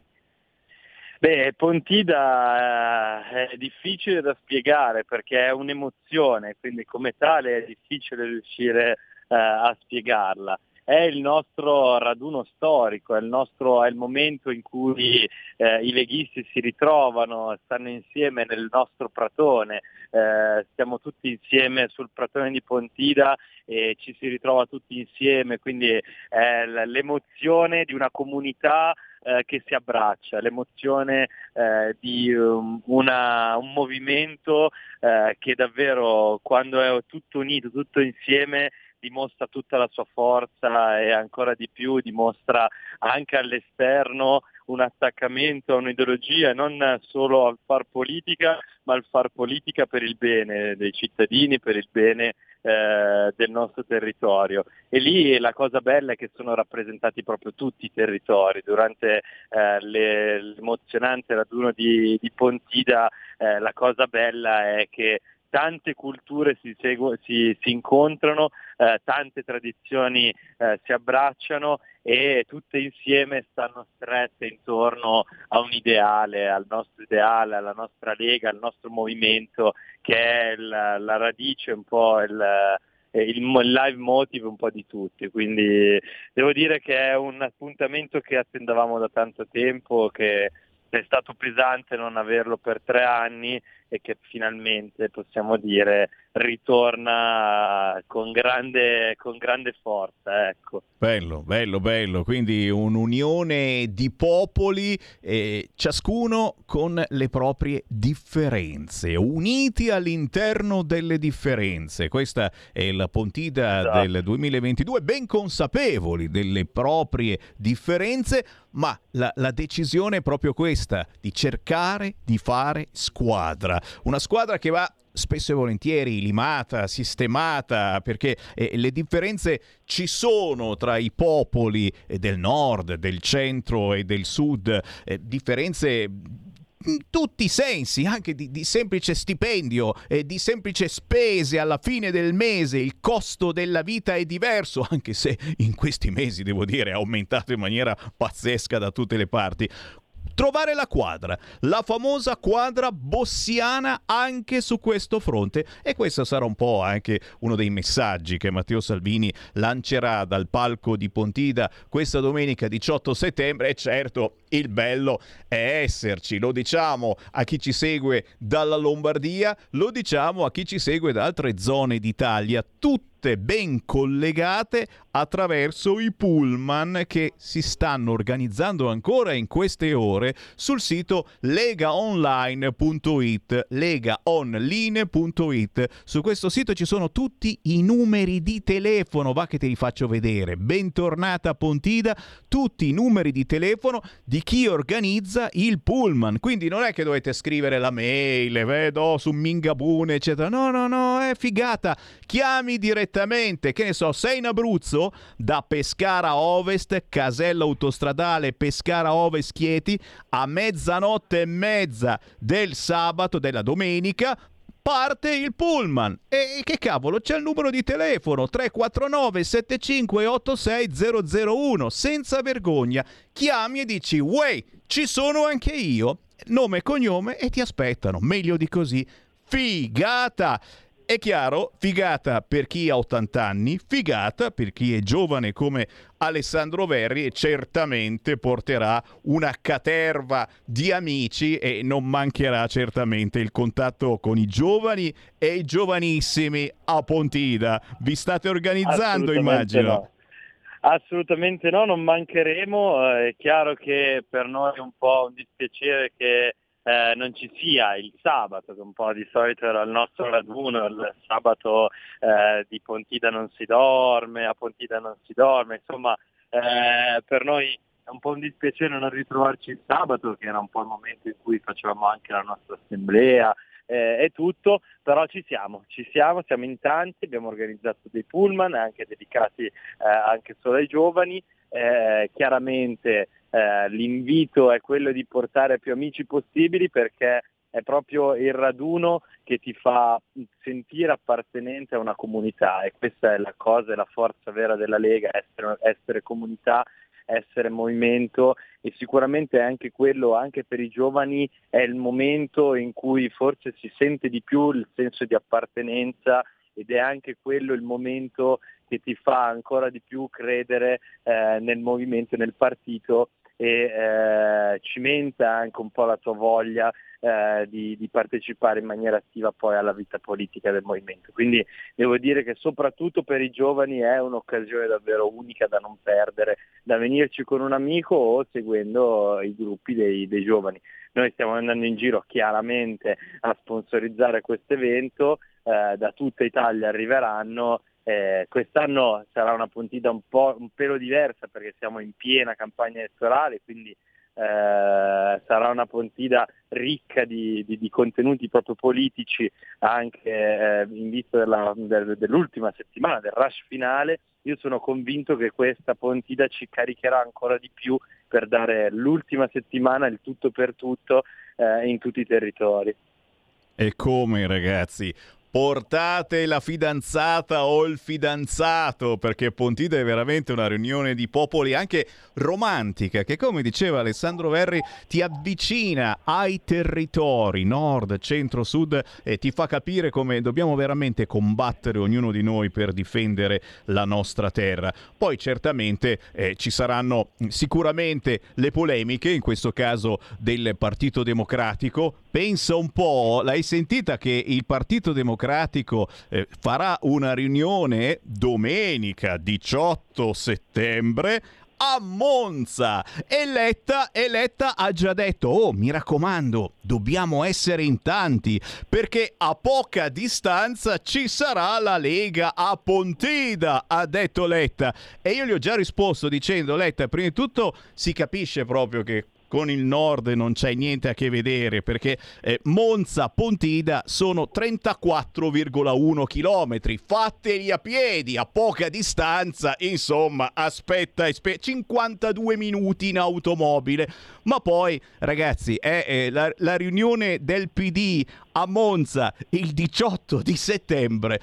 Beh, Pontida eh, è difficile da spiegare perché è un'emozione, quindi come tale è difficile riuscire eh, a spiegarla. È il nostro raduno storico, è il, nostro, è il momento in cui eh, i leghisti si ritrovano, stanno insieme nel nostro pratone, eh, stiamo tutti insieme sul pratone di Pontida e ci si ritrova tutti insieme, quindi è l'emozione di una comunità eh, che si abbraccia, l'emozione eh, di um, una- un movimento eh, che davvero quando è tutto unito, tutto insieme dimostra tutta la sua forza e ancora di più dimostra anche all'esterno un attaccamento a un'ideologia, non solo al far politica, ma al far politica per il bene dei cittadini, per il bene eh, del nostro territorio. E lì la cosa bella è che sono rappresentati proprio tutti i territori. Durante eh, le- l'emozionante raduno di, di Pontida eh, la cosa bella è che tante culture si, segu- si- si incontrano, eh, tante tradizioni eh, si abbracciano e tutte insieme stanno strette intorno a un ideale, al nostro ideale, alla nostra lega, al nostro movimento che è il- la radice un po' il, il mo- il live motive un po' di tutti, quindi devo dire che è un appuntamento che attendavamo da tanto tempo, che è stato pesante non averlo per tre anni e che finalmente possiamo dire ritorna con grande, con grande forza. Ecco. Bello, bello, bello. Quindi un'unione di popoli, eh, ciascuno con le proprie differenze, uniti all'interno delle differenze. Questa è la Pontida Esatto. del 2022, ben consapevoli delle proprie differenze, ma la, la decisione è proprio questa, di cercare di fare squadra. Una squadra che va spesso e volentieri limata, sistemata, perché eh, le differenze ci sono tra i popoli eh, del nord, del centro e del sud, eh, differenze in tutti i sensi, anche di, di semplice stipendio, eh, di semplice spese alla fine del mese, il costo della vita è diverso, anche se in questi mesi, devo dire, è aumentato in maniera pazzesca da tutte le parti. Trovare la quadra, la famosa quadra bossiana anche su questo fronte. E questo sarà un po' anche uno dei messaggi che Matteo Salvini lancerà dal palco di Pontida questa domenica 18 settembre. E certo il bello è esserci, lo diciamo a chi ci segue dalla Lombardia, lo diciamo a chi ci segue da altre zone d'Italia, tutte ben collegate attraverso i pullman che si stanno organizzando ancora in queste ore sul sito legaonline.it legaonline.it su questo sito ci sono tutti i numeri di telefono va che te li faccio vedere. Bentornata Pontida. Tutti i numeri di telefono di chi organizza il pullman. Quindi non è che dovete scrivere la mail vedo su Mingabune eccetera. No no no è figata. Chiami direttamente che ne so sei in Abruzzo da Pescara Ovest Casella autostradale Pescara Ovest Chieti a mezzanotte e mezza del sabato della domenica parte il pullman. E che cavolo c'è il numero di telefono? 349 7586 001 senza vergogna chiami e dici wey ci sono anche io. Nome e cognome e ti aspettano. Meglio di così. Figata è chiaro, figata per chi ha 80 anni, figata per chi è giovane come Alessandro Verri e certamente porterà una caterva di amici e non mancherà certamente il contatto con i giovani e i giovanissimi a Pontida. Vi state organizzando, immagino. no. Assolutamente no, non mancheremo. Eh, È chiaro che per noi è un po' un dispiacere che eh, non ci sia il sabato, che un po' di solito era il nostro raduno, il sabato eh, di Pontida non si dorme, a Pontida non si dorme, insomma eh, per noi è un po' un dispiacere non ritrovarci il sabato, che era un po' il momento in cui facevamo anche la nostra assemblea eh, e tutto, però ci siamo, ci siamo, siamo in tanti, abbiamo organizzato dei pullman anche dedicati eh, anche solo ai giovani, eh, chiaramente eh, l'invito è quello di portare più amici possibili perché è proprio il raduno che ti fa sentire appartenente a una comunità e questa è la cosa, è la forza vera della Lega, essere, essere comunità, essere movimento e sicuramente anche quello, anche per i giovani, è il momento in cui forse si sente di più il senso di appartenenza ed è anche quello il momento che ti fa ancora di più credere eh, nel movimento, nel partito e eh, cimenta anche un po' la tua voglia eh, di, di, partecipare in maniera attiva poi alla vita politica del movimento. Quindi devo dire che soprattutto per i giovani è un'occasione davvero unica da non perdere, da venirci con un amico o seguendo i gruppi dei, dei giovani. Noi stiamo andando in giro chiaramente a sponsorizzare questo evento, eh, da tutta Italia arriveranno eh, quest'anno sarà una puntita un po' un pelo diversa perché siamo in piena campagna elettorale, quindi eh, sarà una puntita ricca di, di, di, contenuti proprio politici anche eh, in vista della, del, dell'ultima settimana, del rush finale. Io sono convinto che questa puntita ci caricherà ancora di più per dare l'ultima settimana il tutto per tutto eh, in tutti i territori. E come ragazzi, portate la fidanzata o il fidanzato perché Pontida è veramente una riunione di popoli anche romantica che come diceva Alessandro Verri ti avvicina ai territori nord, centro, sud e ti fa capire come dobbiamo veramente combattere ognuno di noi per difendere la nostra terra. Poi certamente eh, ci saranno sicuramente le polemiche, in questo caso del Partito Democratico, pensa un po', l'hai sentita che il Partito Democratico eh, farà una riunione domenica 18 settembre a Monza. E Letta, e Letta ha già detto, oh mi raccomando, dobbiamo essere in tanti perché a poca distanza ci sarà la Lega a Pontida, ha detto Letta. E io gli ho già risposto dicendo, Letta, prima di tutto si capisce proprio che con il nord non c'è niente a che vedere perché eh, Monza Pontida sono 34,1 km fateli a piedi a poca distanza insomma aspetta aspe- 52 minuti in automobile. Ma poi ragazzi è, è la, la riunione del PD a Monza il 18 di settembre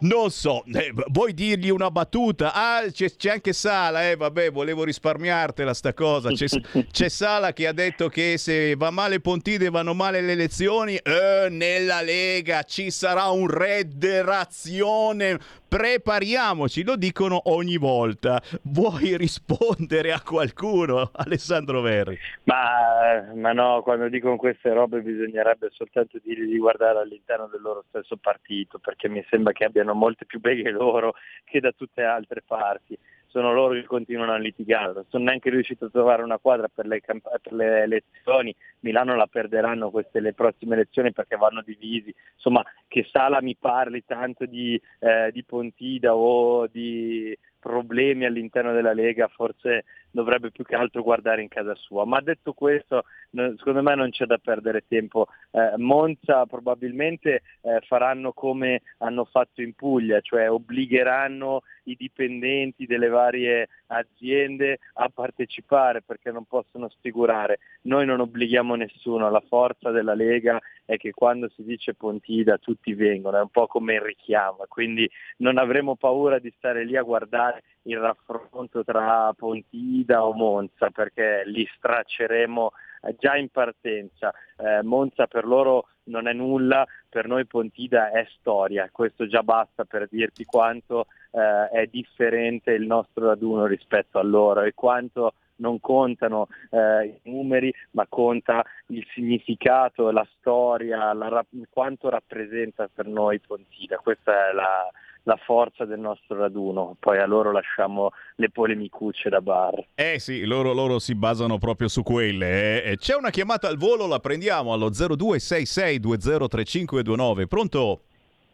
non so, eh, vuoi dirgli una battuta? Ah, c'è, c'è, anche Sala, eh, vabbè, volevo risparmiartela sta cosa. C'è, c'è, Sala che ha detto che se va male Pontide vanno male le elezioni, eh, nella Lega ci sarà un rederazione. Prepariamoci, lo dicono ogni volta. Vuoi rispondere a qualcuno, Alessandro Verri? Ma, ma no, quando dicono queste robe bisognerebbe soltanto dirgli di guardare all'interno del loro stesso partito, perché mi sembra che abbiano molte più beghe loro che da tutte altre parti. Sono loro che continuano a litigare, non sono neanche riusciti a trovare una quadra per le, per le elezioni, Milano la perderanno queste le prossime elezioni perché vanno divisi, insomma che Sala mi parli tanto di, eh, di Pontida o di problemi all'interno della Lega, forse dovrebbe più che altro guardare in casa sua. Ma detto questo, secondo me non c'è da perdere tempo. Eh, Monza probabilmente eh, faranno come hanno fatto in Puglia, cioè obbligheranno i dipendenti delle varie aziende a partecipare perché non possono sfigurare. Noi non obblighiamo nessuno, la forza della Lega è che quando si dice Pontida tutti vengono, è un po' come il richiamo, quindi non avremo paura di stare lì a guardare il raffronto tra Pontida o Monza perché li stracceremo già in partenza. Eh, Monza per loro non è nulla, per noi Pontida è storia, questo già basta per dirti quanto eh, è differente il nostro raduno rispetto a loro e quanto non contano eh, i numeri, ma conta il significato, la storia, la, quanto rappresenta per noi Pontida. Questa è la, la forza del nostro raduno, poi a loro lasciamo le polemicucce da bar. Eh sì, loro, loro si basano proprio su quelle. Eh. C'è una chiamata al volo, la prendiamo allo 0266203529. Pronto?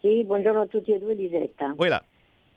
Sì, buongiorno a tutti e due, Lisetta. Vuoi là?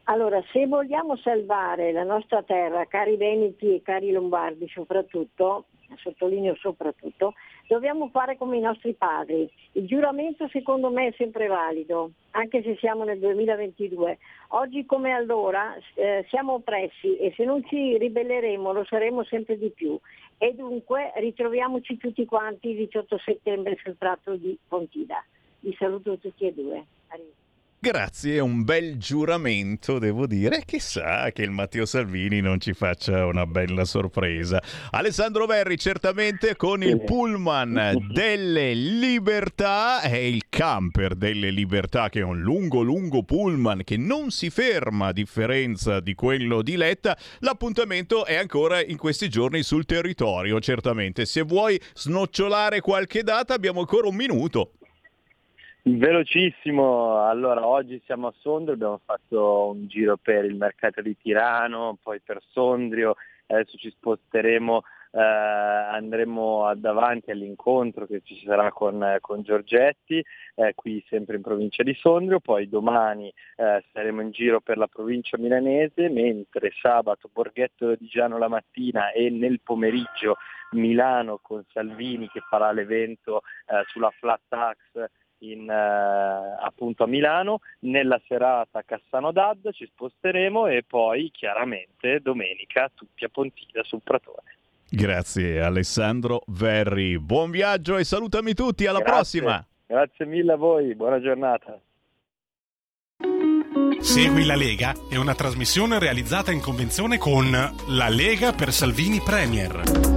Allora, se vogliamo salvare la nostra terra, cari veneti e cari lombardi soprattutto, sottolineo soprattutto, dobbiamo fare come i nostri padri. Il giuramento secondo me è sempre valido, anche se siamo nel 2022. Oggi come allora eh, siamo oppressi e se non ci ribelleremo lo saremo sempre di più. E dunque ritroviamoci tutti quanti il 18 settembre sul tratto di Pontida. Vi saluto tutti e due. Arrivederci. Grazie, è un bel giuramento, devo dire. Chissà che il Matteo Salvini non ci faccia una bella sorpresa. Alessandro Verri, certamente con il pullman delle libertà, è il camper delle libertà, che è un lungo, lungo pullman che non si ferma a differenza di quello di Letta. L'appuntamento è ancora in questi giorni sul territorio, certamente. Se vuoi snocciolare qualche data, abbiamo ancora un minuto. Velocissimo, allora oggi siamo a Sondrio, abbiamo fatto un giro per il mercato di Tirano, poi per Sondrio, adesso ci sposteremo, eh, andremo davanti all'incontro che ci sarà con, con Giorgetti, eh, qui sempre in provincia di Sondrio, poi domani eh, saremo in giro per la provincia milanese, mentre sabato Borghetto di Giano la mattina e nel pomeriggio Milano con Salvini che farà l'evento eh, sulla flat tax in, eh, appunto a Milano, nella serata a Cassano d'Adda ci sposteremo e poi chiaramente domenica tutti a Pontida sul Pratone. Grazie Alessandro Verri, buon viaggio e salutami tutti, alla Grazie. prossima! Grazie mille a voi, buona giornata. Segui la Lega è una trasmissione realizzata in convenzione con La Lega per Salvini Premier.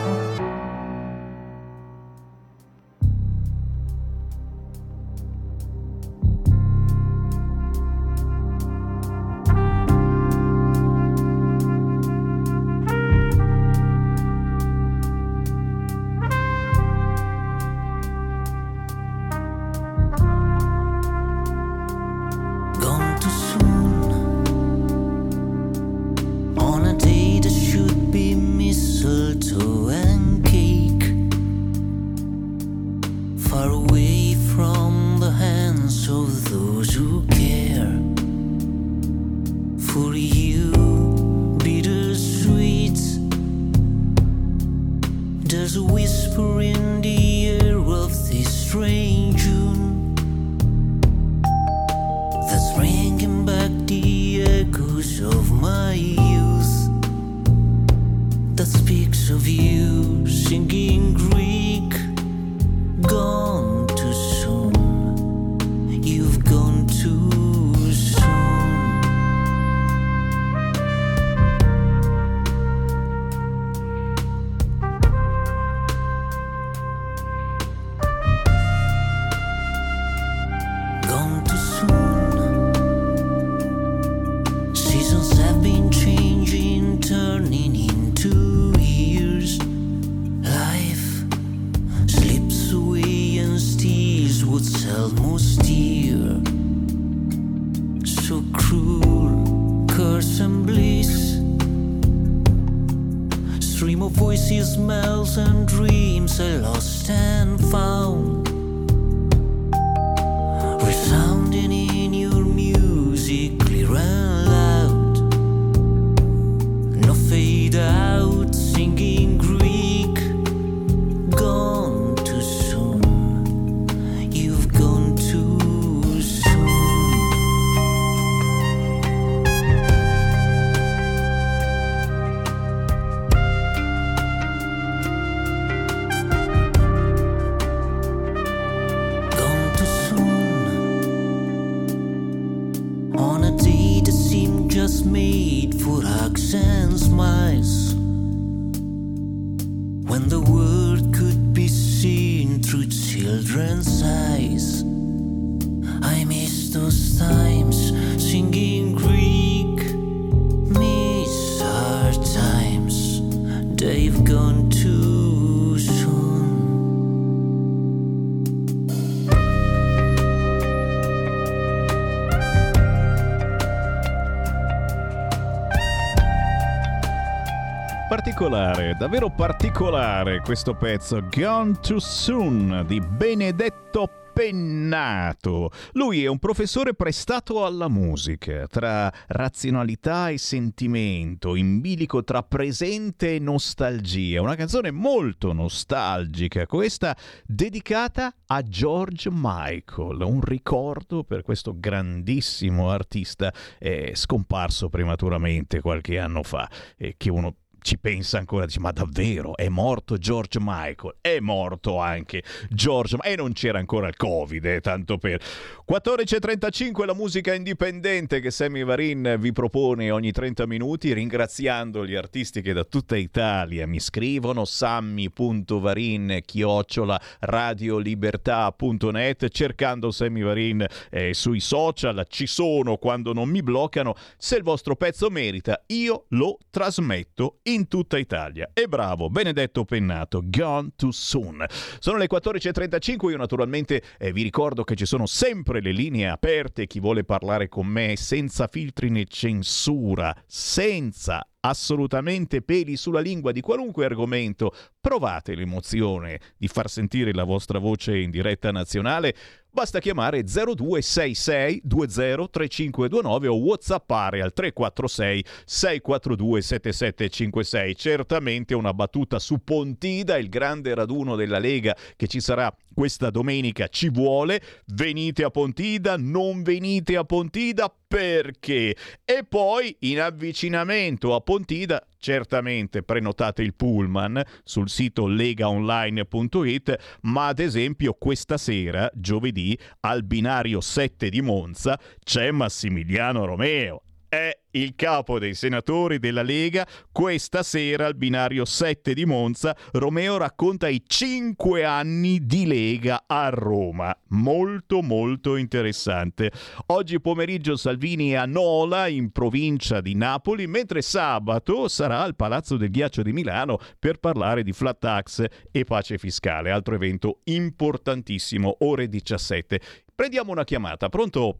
Particolare, davvero particolare questo pezzo Gone Too Soon di Benedetto Pennato. Lui è un professore prestato alla musica, tra razionalità e sentimento, in bilico tra presente e nostalgia. Una canzone molto nostalgica, questa dedicata a George Michael, un ricordo per questo grandissimo artista eh, scomparso prematuramente qualche anno fa e che uno ci pensa ancora, dice ma davvero? È morto George Michael, è morto anche George e non c'era ancora il Covid, eh, tanto per. 14.35 la musica indipendente che Sammy Varin vi propone ogni 30 minuti, ringraziando gli artisti che da tutta Italia mi scrivono, sammy.varin chiocciola radiolibertà.net, cercando Sammy Varin eh, sui social, ci sono quando non mi bloccano, se il vostro pezzo merita io lo trasmetto in tutta Italia. E bravo, Benedetto Pennato, Gone Too Soon. Sono le 14.35, io naturalmente eh, vi ricordo che ci sono sempre le linee aperte, chi vuole parlare con me senza filtri né censura, senza assolutamente peli sulla lingua di qualunque argomento, provate l'emozione di far sentire la vostra voce in diretta nazionale, basta chiamare 0266 203529 o whatsappare al 346 642 7756. Certamente una battuta su Pontida, il grande raduno della Lega che ci sarà questa domenica ci vuole. Venite a Pontida, non venite a Pontida perché? E poi in avvicinamento a Pontida certamente prenotate il pullman sul sito legaonline.it, ma ad esempio questa sera, giovedì, al binario 7 di Monza, c'è Massimiliano Romeo è il capo dei senatori della Lega. Questa sera al binario 7 di Monza, Romeo racconta i 5 anni di Lega a Roma. Molto molto interessante. Oggi pomeriggio Salvini è a Nola, in provincia di Napoli, mentre sabato sarà al Palazzo del Ghiaccio di Milano per parlare di flat tax e pace fiscale. Altro evento importantissimo, ore 17. Prendiamo una chiamata. Pronto?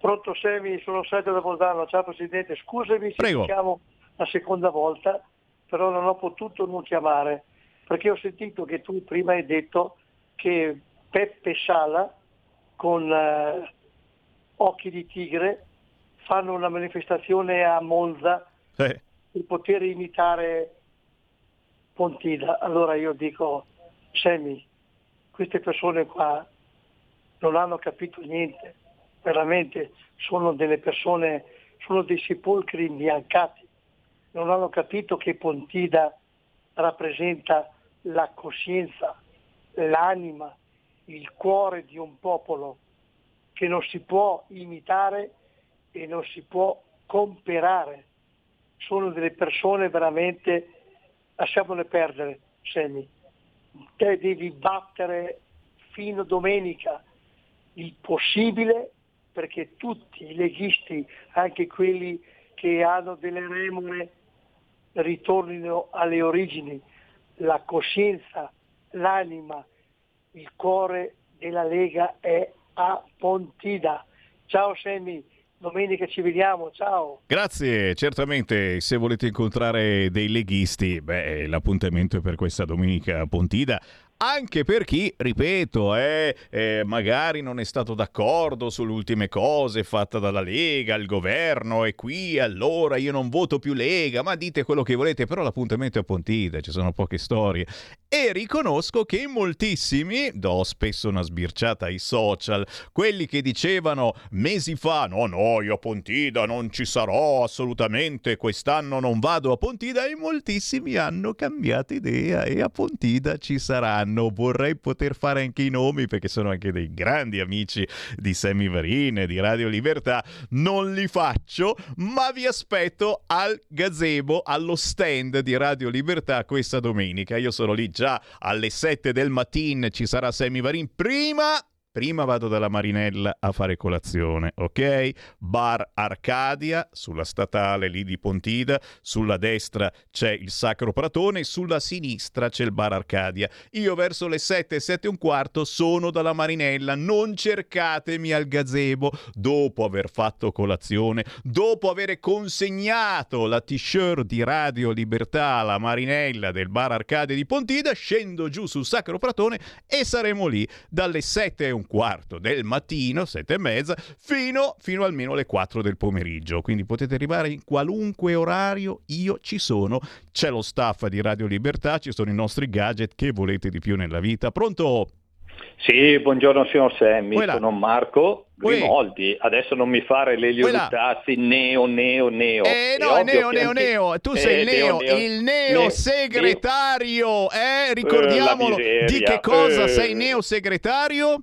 Pronto Semi, sono Sergio da Bolzano, ciao Presidente, scusami se Prego. chiamo la seconda volta, però non ho potuto non chiamare, perché ho sentito che tu prima hai detto che Peppe Sala con eh, Occhi di Tigre fanno una manifestazione a Monza Eh, per poter imitare Pontida. Allora io dico, Semi, queste persone qua non hanno capito niente, veramente sono delle persone, sono dei sepolcri imbiancati, non hanno capito che Pontida rappresenta la coscienza, l'anima, il cuore di un popolo che non si può imitare e non si può comperare. Sono delle persone veramente, lasciamole perdere, Semi. Te devi battere fino domenica il possibile perché tutti i leghisti, anche quelli che hanno delle remore, ritornino alle origini, la coscienza, l'anima, il cuore della Lega è a Pontida. Ciao Semi, domenica ci vediamo, ciao. Grazie, certamente se volete incontrare dei leghisti, beh, l'appuntamento è per questa domenica a Pontida. Anche per chi, ripeto, eh, eh, magari non è stato d'accordo sulle ultime cose fatte dalla Lega, il governo è qui, allora io non voto più Lega, ma dite quello che volete, però l'appuntamento è a Pontida, ci sono poche storie. E riconosco che moltissimi, do spesso una sbirciata ai social, quelli che dicevano mesi fa, no, no, io a Pontida non ci sarò assolutamente, quest'anno non vado a Pontida, e moltissimi hanno cambiato idea e a Pontida ci saranno. Vorrei poter fare anche i nomi perché sono anche dei grandi amici di Sammy Varin, di Radio Libertà. Non li faccio, ma vi aspetto al gazebo, allo stand di Radio Libertà questa domenica. Io sono lì già alle 7 del mattino, ci sarà Sammy Varin. Prima Prima vado dalla Marinella a fare colazione, ok? Bar Arcadia, sulla statale lì di Pontida, sulla destra c'è il Sacro Pratone, sulla sinistra c'è il Bar Arcadia. Io verso le 7, 7 e un quarto sono dalla Marinella, non cercatemi al gazebo dopo aver fatto colazione, dopo aver consegnato la t-shirt di Radio Libertà alla Marinella del Bar Arcadia di Pontida, scendo giù sul Sacro Pratone e saremo lì dalle 7 e un quarto del mattino, sette e mezza, fino, fino almeno alle 4 del pomeriggio. Quindi potete arrivare in qualunque orario, io ci sono. C'è lo staff di Radio Libertà, ci sono i nostri gadget che volete di più nella vita. Pronto? Sì, buongiorno signor Semmi, Quella. sono Marco Grimoldi. Adesso non mi fare le liutazzi neo, neo, neo. Eh no, è ovvio neo, che neo, neo, tu Eh, sei il neo, neo. il neo Ne- segretario, eh? Ricordiamolo, Eh, miseria. di che cosa Eh. sei neo segretario?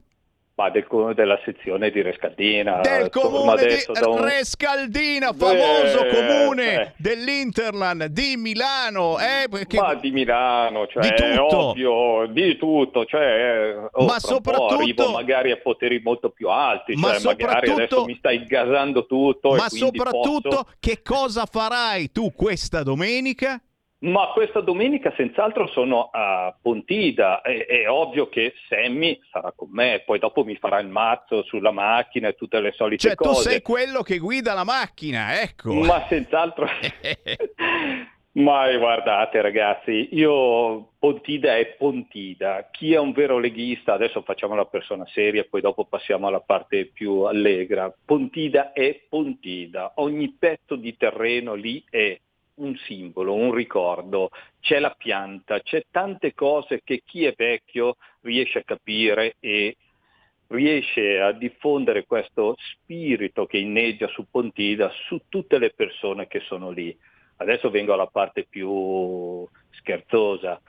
Ma del, della sezione di Rescaldina. Del comune di adesso un- Rescaldina, famoso Eh, comune eh. dell'Interland di Milano, eh? Perché- Ma di Milano, cioè Di tutto. ovvio, di tutto, cioè oh, po' soprattutto- arrivo magari a poteri molto più alti, Ma cioè magari soprattutto- adesso mi stai gasando tutto Ma soprattutto posso- che cosa farai tu questa domenica? Ma questa domenica senz'altro sono a Pontida, è, è, ovvio che Sammy sarà con me, poi dopo mi farà il mazzo sulla macchina e tutte le solite cioè, cose. Cioè tu sei quello che guida la macchina, ecco. Ma senz'altro... Ma guardate ragazzi, io Pontida è Pontida, chi è un vero leghista, adesso facciamo la persona seria e poi dopo passiamo alla parte più allegra, Pontida è Pontida, ogni pezzo di terreno lì è un simbolo, un ricordo, c'è la pianta, c'è tante cose che chi è vecchio riesce a capire e riesce a diffondere questo spirito che inneggia su Pontida su tutte le persone che sono lì. Adesso vengo alla parte più scherzosa.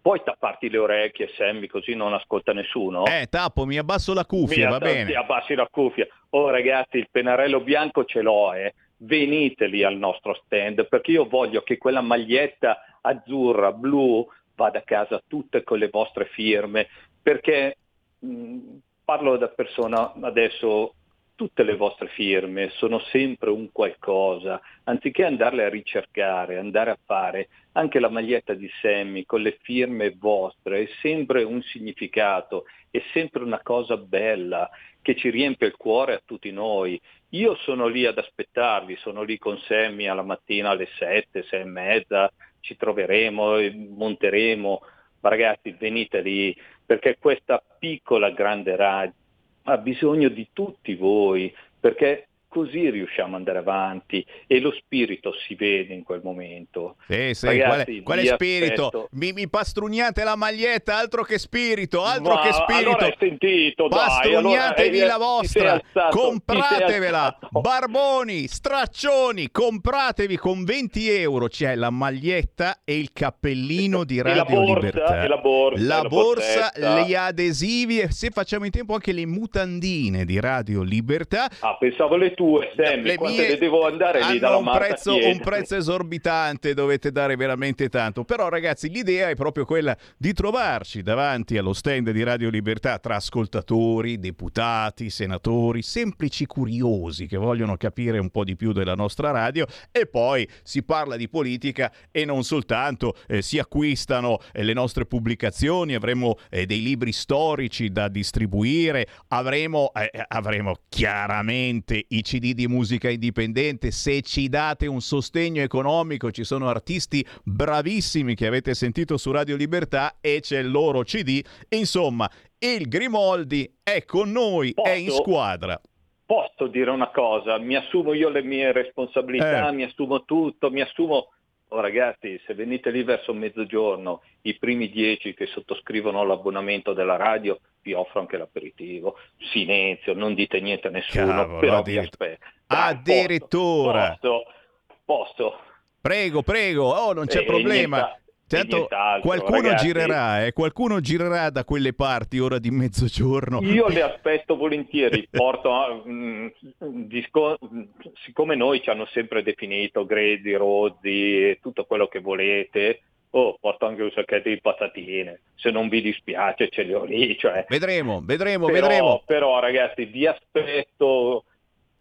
Puoi tapparti le orecchie, Sammy, così non ascolta nessuno? Eh, tappo, mi abbasso la cuffia, mi va bene. Ti abbassi la cuffia. Oh ragazzi, il pennarello bianco ce l'ho, eh. Venite lì al nostro stand, perché io voglio che quella maglietta azzurra, blu, vada a casa tutte con le vostre firme, perché mh, parlo da persona adesso tutte le vostre firme sono sempre un qualcosa, anziché andarle a ricercare, andare a fare anche la maglietta di Sammy con le firme vostre, è sempre un significato, è sempre una cosa bella che ci riempie il cuore a tutti noi. Io sono lì ad aspettarvi, sono lì con Sammy alla mattina alle sette, sei e mezza, ci troveremo, monteremo, ma ragazzi venite lì perché questa piccola grande radio ha bisogno di tutti voi, perché così riusciamo ad andare avanti e lo spirito si vede in quel momento. Sì, sì, Ragazzi, quale, quale spirito? Mi, mi, pastrugnate la maglietta, altro che spirito, altro Ma che spirito. Allora hai sentito, Pastrugnatevi dai, allora, la vostra, alzato, compratevela. Barboni, straccioni, compratevi con 20 euro. C'è la maglietta e il cappellino di Radio e borsa, Libertà. La borsa, la borsa, gli adesivi e se facciamo in tempo anche le mutandine di Radio Libertà. Ah, pensavo le tue Sammy, le quante le devo andare lì dalla un prezzo, un prezzo esorbitante, dovete dare veramente tanto. Però ragazzi, l'idea è proprio quella di trovarci davanti allo stand di Radio Libertà tra ascoltatori, deputati, senatori, semplici curiosi che vogliono capire un po' di più della nostra radio e poi si parla di politica e non soltanto, eh, si acquistano eh, le nostre pubblicazioni, avremo eh, dei libri storici da distribuire, avremo, eh, avremo chiaramente i CD di musica indipendente, se ci date un sostegno economico, ci sono artisti bravissimi che avete sentito su Radio Libertà e c'è il loro CD. Insomma, il Grimoldi è con noi, Posso? è in squadra. Posso dire una cosa? Mi assumo io le mie responsabilità, Eh. mi assumo tutto, mi assumo... Oh, ragazzi, se venite lì verso mezzogiorno, i primi dieci che sottoscrivono l'abbonamento della radio, vi offro anche l'aperitivo. Silenzio, non dite niente a nessuno, Cavolo, però vi addirittura. aspetto. Dai, Addirittura. Posso, posso. Prego, prego, oh, non c'è Eh, problema. nienta- Certo, qualcuno ragazzi. girerà, eh, qualcuno girerà da quelle parti ora di mezzogiorno. Io le aspetto volentieri, porto, mm, disco- siccome noi ci hanno sempre definito grezzi, rozzi tutto quello che volete, oh, porto anche un sacchetto di patatine, se non vi dispiace ce le ho lì. Cioè. Vedremo, vedremo, Però, vedremo. però ragazzi vi aspetto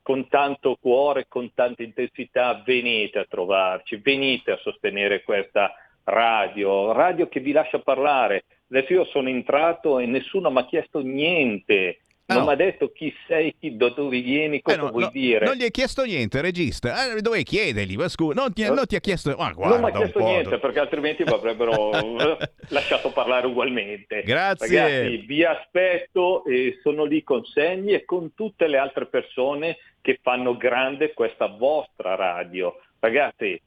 con tanto cuore, con tanta intensità, venite a trovarci, venite a sostenere questa radio, radio che vi lascia parlare. Adesso io sono entrato e nessuno mi ha chiesto niente, non no. mi ha detto chi sei, chi, da dove vieni, cosa Eh, no, vuoi no, dire. Non gli hai chiesto niente, regista. Eh, dovevi chiedergli, ma scusa, non ti, non ti ha chiesto... Ma guarda, non mi ha chiesto niente perché altrimenti mi avrebbero eh, lasciato parlare ugualmente. Grazie. Ragazzi, vi aspetto e sono lì con Segni e con tutte le altre persone che fanno grande questa vostra radio. Ragazzi,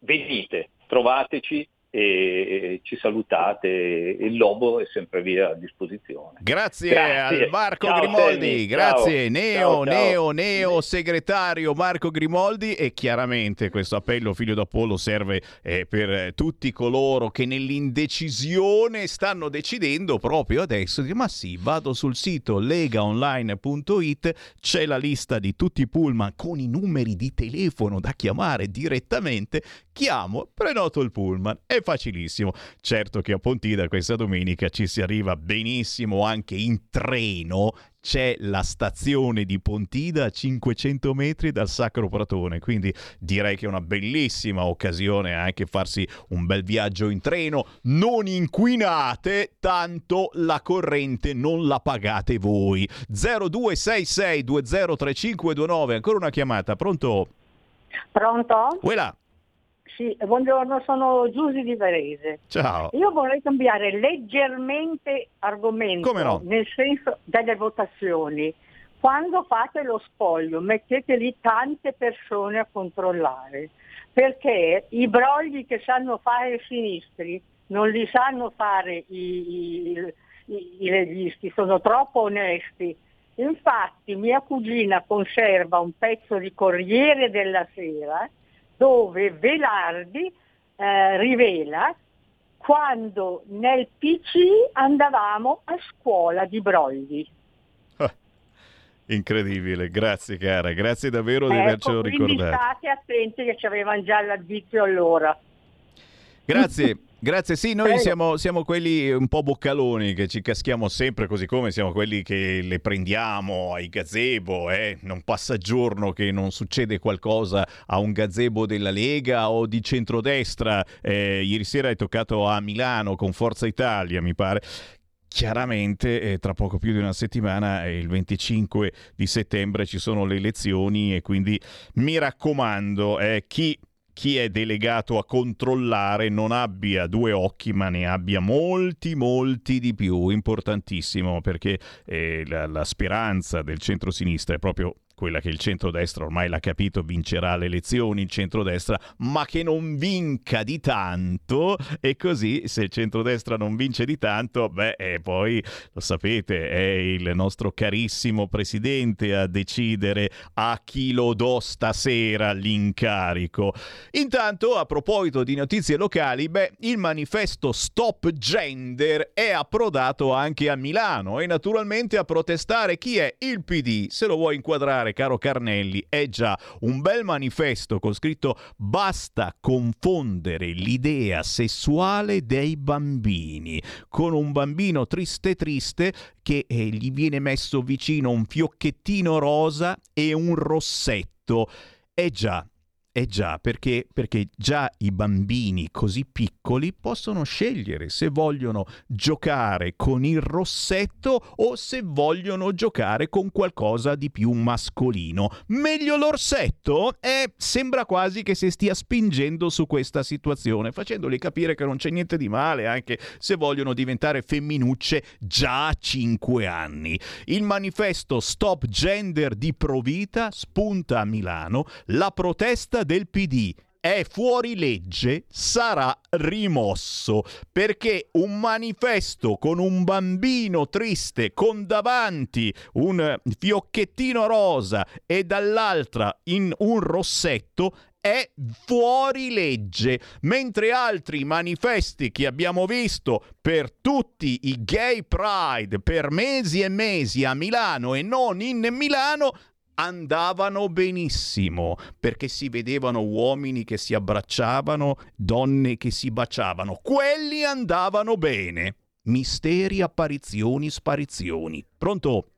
venite, trovateci e ci salutate. Il Lobo è sempre lì a disposizione. Grazie, Grazie. al Marco Ciao, Grimoldi, grazie Ciao. Neo, Ciao. Neo, Neo, segretario Marco Grimoldi e chiaramente questo appello figlio d'Apollo serve eh, per tutti coloro che nell'indecisione stanno decidendo proprio adesso di ma sì, vado sul sito legaonline.it, c'è la lista di tutti i pullman con i numeri di telefono da chiamare direttamente, chiamo, prenoto il pullman e facilissimo. Certo che a Pontida questa domenica ci si arriva benissimo anche in treno c'è la stazione di Pontida a 500 metri dal Sacro Pratone, quindi direi che è una bellissima occasione anche farsi un bel viaggio in treno. Non inquinate, tanto la corrente non la pagate voi. 0266203529, ancora una chiamata, pronto? Pronto? Uela. Sì, buongiorno, sono Giusy di Varese. Ciao. Io vorrei cambiare leggermente argomento, Come no? nel senso delle votazioni. Quando fate lo spoglio mettete lì tante persone a controllare, perché i brogli che sanno fare i sinistri non li sanno fare i, i- i- i leghisti, sono troppo onesti. Infatti mia cugina conserva un pezzo di Corriere della Sera dove Velardi eh, rivela quando nel PC andavamo a scuola di brogli. Incredibile, grazie cara, grazie davvero di Ecco, avercelo ricordato. state attenti che ci avevano già l'addizio allora. Grazie, grazie. Sì, noi siamo, siamo quelli un po' boccaloni che ci caschiamo sempre così come siamo quelli che le prendiamo ai gazebo. Eh? Non passa giorno che non succede qualcosa a un gazebo della Lega o di centrodestra. Eh, ieri sera è toccato a Milano con Forza Italia, mi pare. Chiaramente eh, tra poco più di una settimana, eh, il 25 di settembre, ci sono le elezioni e quindi mi raccomando, eh, chi chi è delegato a controllare non abbia due occhi ma ne abbia molti molti di più. Importantissimo perché eh, la, la speranza del centro-sinistra è proprio quella che il centrodestra ormai l'ha capito vincerà le elezioni il centrodestra ma che non vinca di tanto e così se il centrodestra non vince di tanto beh eh, poi lo sapete è il nostro carissimo presidente a decidere a chi lo do stasera l'incarico Intanto, a proposito di notizie locali, beh, il manifesto Stop Gender è approdato anche a Milano e naturalmente a protestare chi è il PD. Se lo vuoi inquadrare, caro Carnelli, è già un bel manifesto con scritto basta confondere l'idea sessuale dei bambini con un bambino triste triste che eh, gli viene messo vicino un fiocchettino rosa e un rossetto. Eh già, eh già, perché, perché già i bambini così piccoli possono scegliere se vogliono giocare con il rossetto o se vogliono giocare con qualcosa di più mascolino. Meglio l'orsetto? Eh, sembra quasi che si stia spingendo su questa situazione, facendoli capire che non c'è niente di male anche se vogliono diventare femminucce già a 5 anni. Il manifesto Stop Gender di Provita spunta a Milano la protesta del PD è fuori legge sarà rimosso perché un manifesto con un bambino triste con davanti un fiocchettino rosa e dall'altra in un rossetto è fuori legge, mentre altri manifesti che abbiamo visto per tutti i gay pride per mesi e mesi a Milano e non in Milano andavano benissimo perché si vedevano uomini che si abbracciavano, donne che si baciavano. Quelli andavano bene. Misteri, apparizioni, sparizioni. Pronto?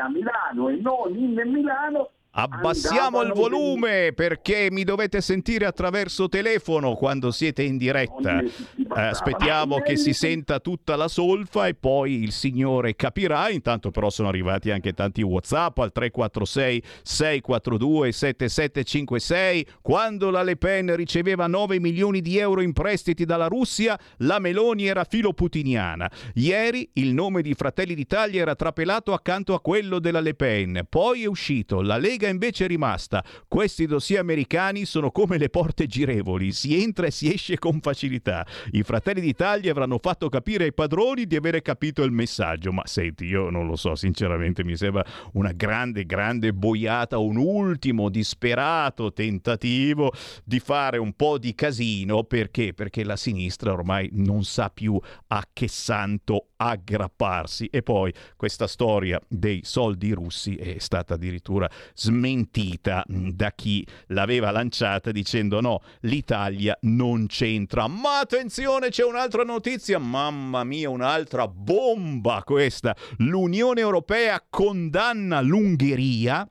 a Milano e non in Milano Abbassiamo il volume perché mi dovete sentire attraverso telefono quando siete in diretta. Eh, aspettiamo che si senta tutta la solfa e poi il signore capirà. Intanto però sono arrivati anche tanti WhatsApp al 346 642 7756. Quando la Le Pen riceveva 9 milioni di euro in prestiti dalla Russia, la Meloni era filoputiniana. Ieri il nome di Fratelli d'Italia era trapelato accanto a quello della Le Pen. Poi è uscito la Lega invece è rimasta. Questi dossier americani sono come le porte girevoli, si entra e si esce con facilità. I fratelli d'Italia avranno fatto capire ai padroni di avere capito il messaggio, ma senti, io non lo so, sinceramente mi sembra una grande, grande boiata, un ultimo disperato tentativo di fare un po' di casino, perché? Perché la sinistra ormai non sa più a che santo aggrapparsi. E poi questa storia dei soldi russi è stata addirittura smentita da chi l'aveva lanciata dicendo no, l'Italia non c'entra. Ma attenzione, c'è un'altra notizia, mamma mia, un'altra bomba questa. L'Unione Europea condanna l'Ungheria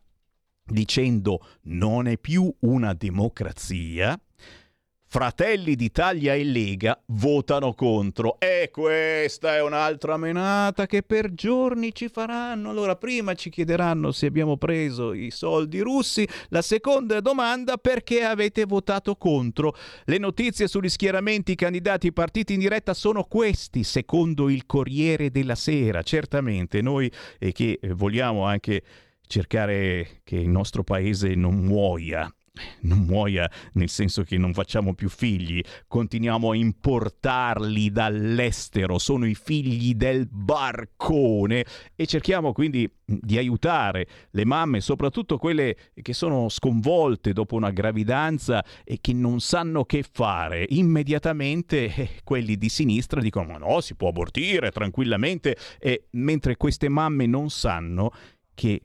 dicendo non è più una democrazia Fratelli d'Italia e Lega votano contro. E questa è un'altra menata che per giorni ci faranno. Allora, prima ci chiederanno se abbiamo preso i soldi russi. La seconda domanda, perché avete votato contro? Le notizie sugli schieramenti candidati partiti in diretta sono questi, secondo il Corriere della Sera. Certamente noi eh, che vogliamo anche cercare che il nostro paese non muoia non muoia nel senso che non facciamo più figli, continuiamo a importarli dall'estero, sono i figli del barcone e cerchiamo quindi di aiutare le mamme, soprattutto quelle che sono sconvolte dopo una gravidanza e che non sanno che fare. Immediatamente eh, quelli di sinistra dicono ma no, si può abortire tranquillamente, e mentre queste mamme non sanno che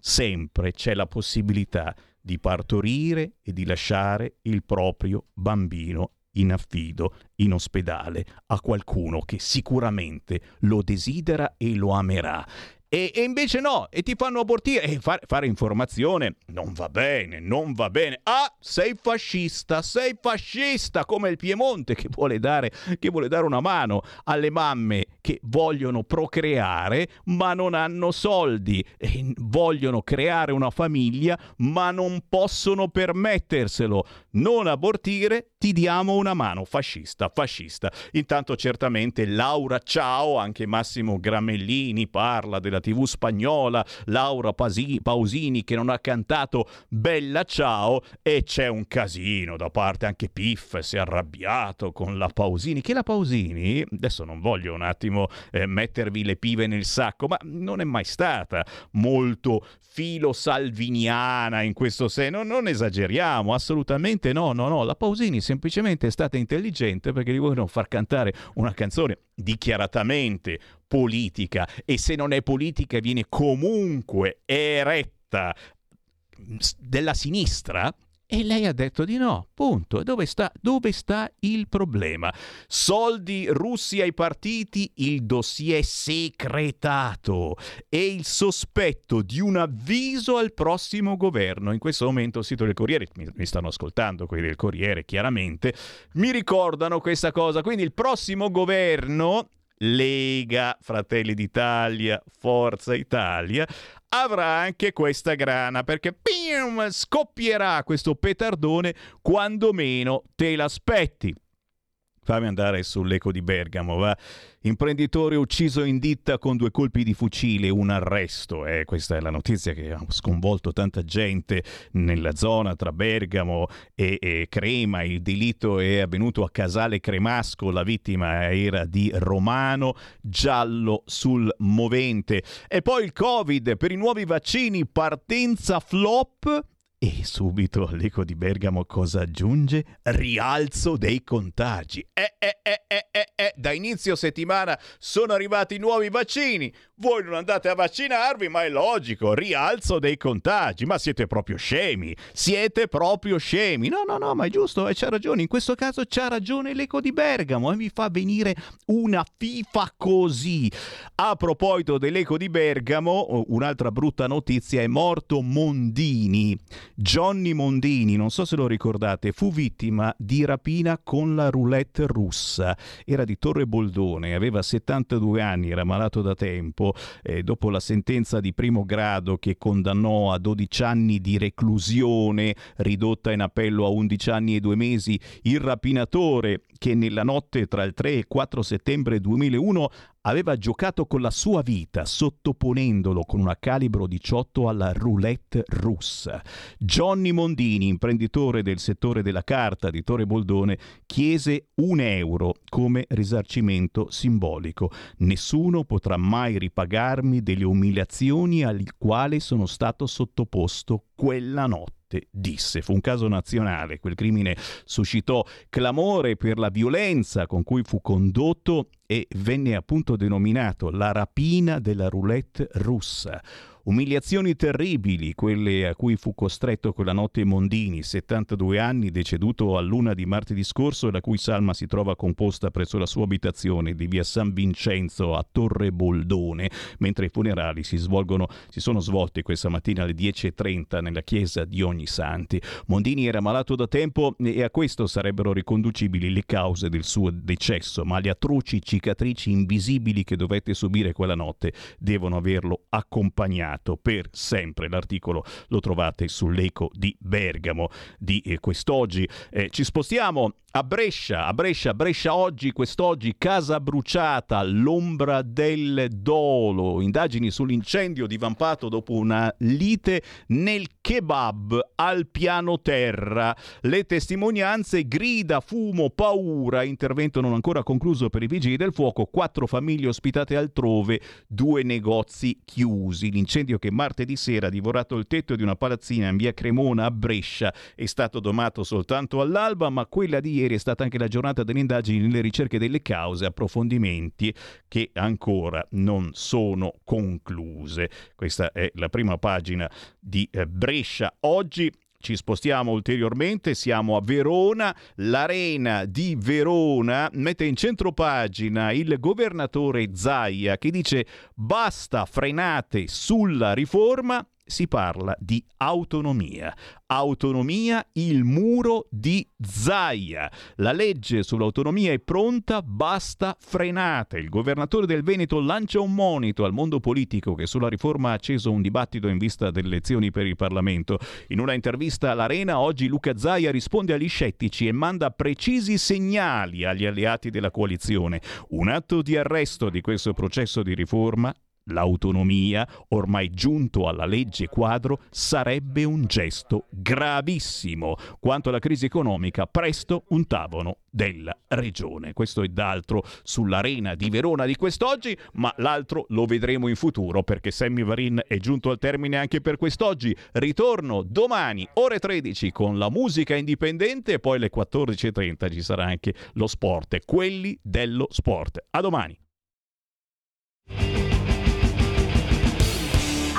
sempre c'è la possibilità di partorire e di lasciare il proprio bambino in affido in ospedale a qualcuno che sicuramente lo desidera e lo amerà. E, e, invece no, e ti fanno abortire e fare, fare, informazione non va bene, non va bene. Ah, sei fascista, sei fascista come il Piemonte che vuole dare, che vuole dare una mano alle mamme che vogliono procreare ma non hanno soldi, e vogliono creare una famiglia ma non possono permetterselo. Non abortire, ti diamo una mano. Fascista, fascista. Intanto certamente Laura Ciao, anche Massimo Gramellini parla della TV spagnola, Laura Pausini che non ha cantato Bella Ciao e c'è un casino da parte anche Piff si è arrabbiato con la Pausini, che la Pausini, adesso non voglio un attimo eh, mettervi le pive nel sacco, ma non è mai stata molto filo salviniana in questo senso, non esageriamo, assolutamente no, no, no, la Pausini semplicemente è stata intelligente perché gli vogliono far cantare una canzone dichiaratamente politica e se non è politica viene comunque eretta della sinistra, e lei ha detto di no, punto. Dove sta, dove sta il problema? Soldi russi ai partiti, il dossier secretato e il sospetto di un avviso al prossimo governo. In questo momento il sito del Corriere, mi, mi stanno ascoltando quelli del Corriere chiaramente, mi ricordano questa cosa. Quindi il prossimo governo Lega, Fratelli d'Italia, Forza Italia, avrà anche questa grana perché pim, scoppierà questo petardone quando meno te l'aspetti. Fammi andare sull'eco di Bergamo, va. Imprenditore ucciso in ditta con due colpi di fucile, un arresto. Eh, questa è la notizia che ha sconvolto tanta gente nella zona tra Bergamo e, e Crema. Il delitto è avvenuto a Casale Cremasco, la vittima era di Romano, giallo sul movente. E poi il Covid per i nuovi vaccini, partenza flop e subito all'eco di Bergamo cosa aggiunge? Rialzo dei contagi. Eh, eh, eh, eh, eh, eh, da inizio settimana sono arrivati nuovi vaccini. Voi non andate a vaccinarvi, ma è logico, rialzo dei contagi. Ma siete proprio scemi. Siete proprio scemi. No, no, no, ma è giusto, e c'ha ragione. In questo caso c'ha ragione l'eco di Bergamo e mi fa venire una fifa così. A proposito dell'eco di Bergamo, un'altra brutta notizia, è morto Mondini. Johnny Mondini, non so se lo ricordate, fu vittima di rapina con la roulette russa. Era di Torre Boldone, aveva 72 anni, era malato da tempo. Eh, dopo la sentenza di primo grado che condannò a 12 anni di reclusione, ridotta in appello a 11 anni e 2 mesi, il rapinatore che nella notte tra il 3 e 4 settembre 2001 aveva giocato con la sua vita sottoponendolo con una calibro 18 alla roulette russa. Johnny Mondini, imprenditore del settore della carta di Torre Boldone, chiese un euro come risarcimento simbolico. Nessuno potrà mai ripagarmi delle umiliazioni alle quali sono stato sottoposto quella notte disse. Fu un caso nazionale, quel crimine suscitò clamore per la violenza con cui fu condotto e venne appunto denominato la rapina della roulette russa. Umiliazioni terribili, quelle a cui fu costretto quella notte Mondini, 72 anni, deceduto a luna di martedì scorso, la cui salma si trova composta presso la sua abitazione di via San Vincenzo a Torre Boldone, mentre i funerali si, svolgono, si sono svolti questa mattina alle 10.30 nella chiesa di Ognisanti. Mondini era malato da tempo e a questo sarebbero riconducibili le cause del suo decesso, ma le atroci cicatrici invisibili che dovette subire quella notte devono averlo accompagnato per sempre. L'articolo lo trovate sull'Eco di Bergamo di eh, quest'oggi. Eh, ci spostiamo a Brescia, a Brescia, Brescia oggi, quest'oggi, casa bruciata, l'ombra del dolo, indagini sull'incendio divampato dopo una lite nel kebab al piano terra, le testimonianze, grida, fumo, paura, intervento non ancora concluso per i vigili del fuoco, quattro famiglie ospitate altrove, due negozi chiusi. L'incendio che martedì sera ha divorato il tetto di una palazzina in via Cremona a Brescia è stato domato soltanto all'alba, ma quella di ieri è stata anche la giornata delle indagini nelle ricerche delle cause, approfondimenti che ancora non sono concluse. Questa è la prima pagina di eh, Brescia. Oggi ci spostiamo ulteriormente, siamo a Verona, l'arena di Verona mette in centro pagina il governatore Zaia che dice basta frenate sulla riforma si parla di autonomia. Autonomia, il muro di Zaia. La legge sull'autonomia è pronta, basta frenate. Il governatore del Veneto lancia un monito al mondo politico che sulla riforma ha acceso un dibattito in vista delle elezioni per il Parlamento. In una intervista all'Arena oggi Luca Zaia risponde agli scettici e manda precisi segnali agli alleati della coalizione. Un atto di arresto di questo processo di riforma l'autonomia, ormai giunto alla legge quadro, sarebbe un gesto gravissimo. Quanto alla crisi economica, presto un tavolo della regione. Questo è d'altro sull'arena di Verona di quest'oggi, ma l'altro lo vedremo in futuro perché Sammy Varin è giunto al termine anche per quest'oggi. Ritorno domani ore 13 con la musica indipendente e poi alle 14.30 ci sarà anche lo sport, quelli dello sport. A domani.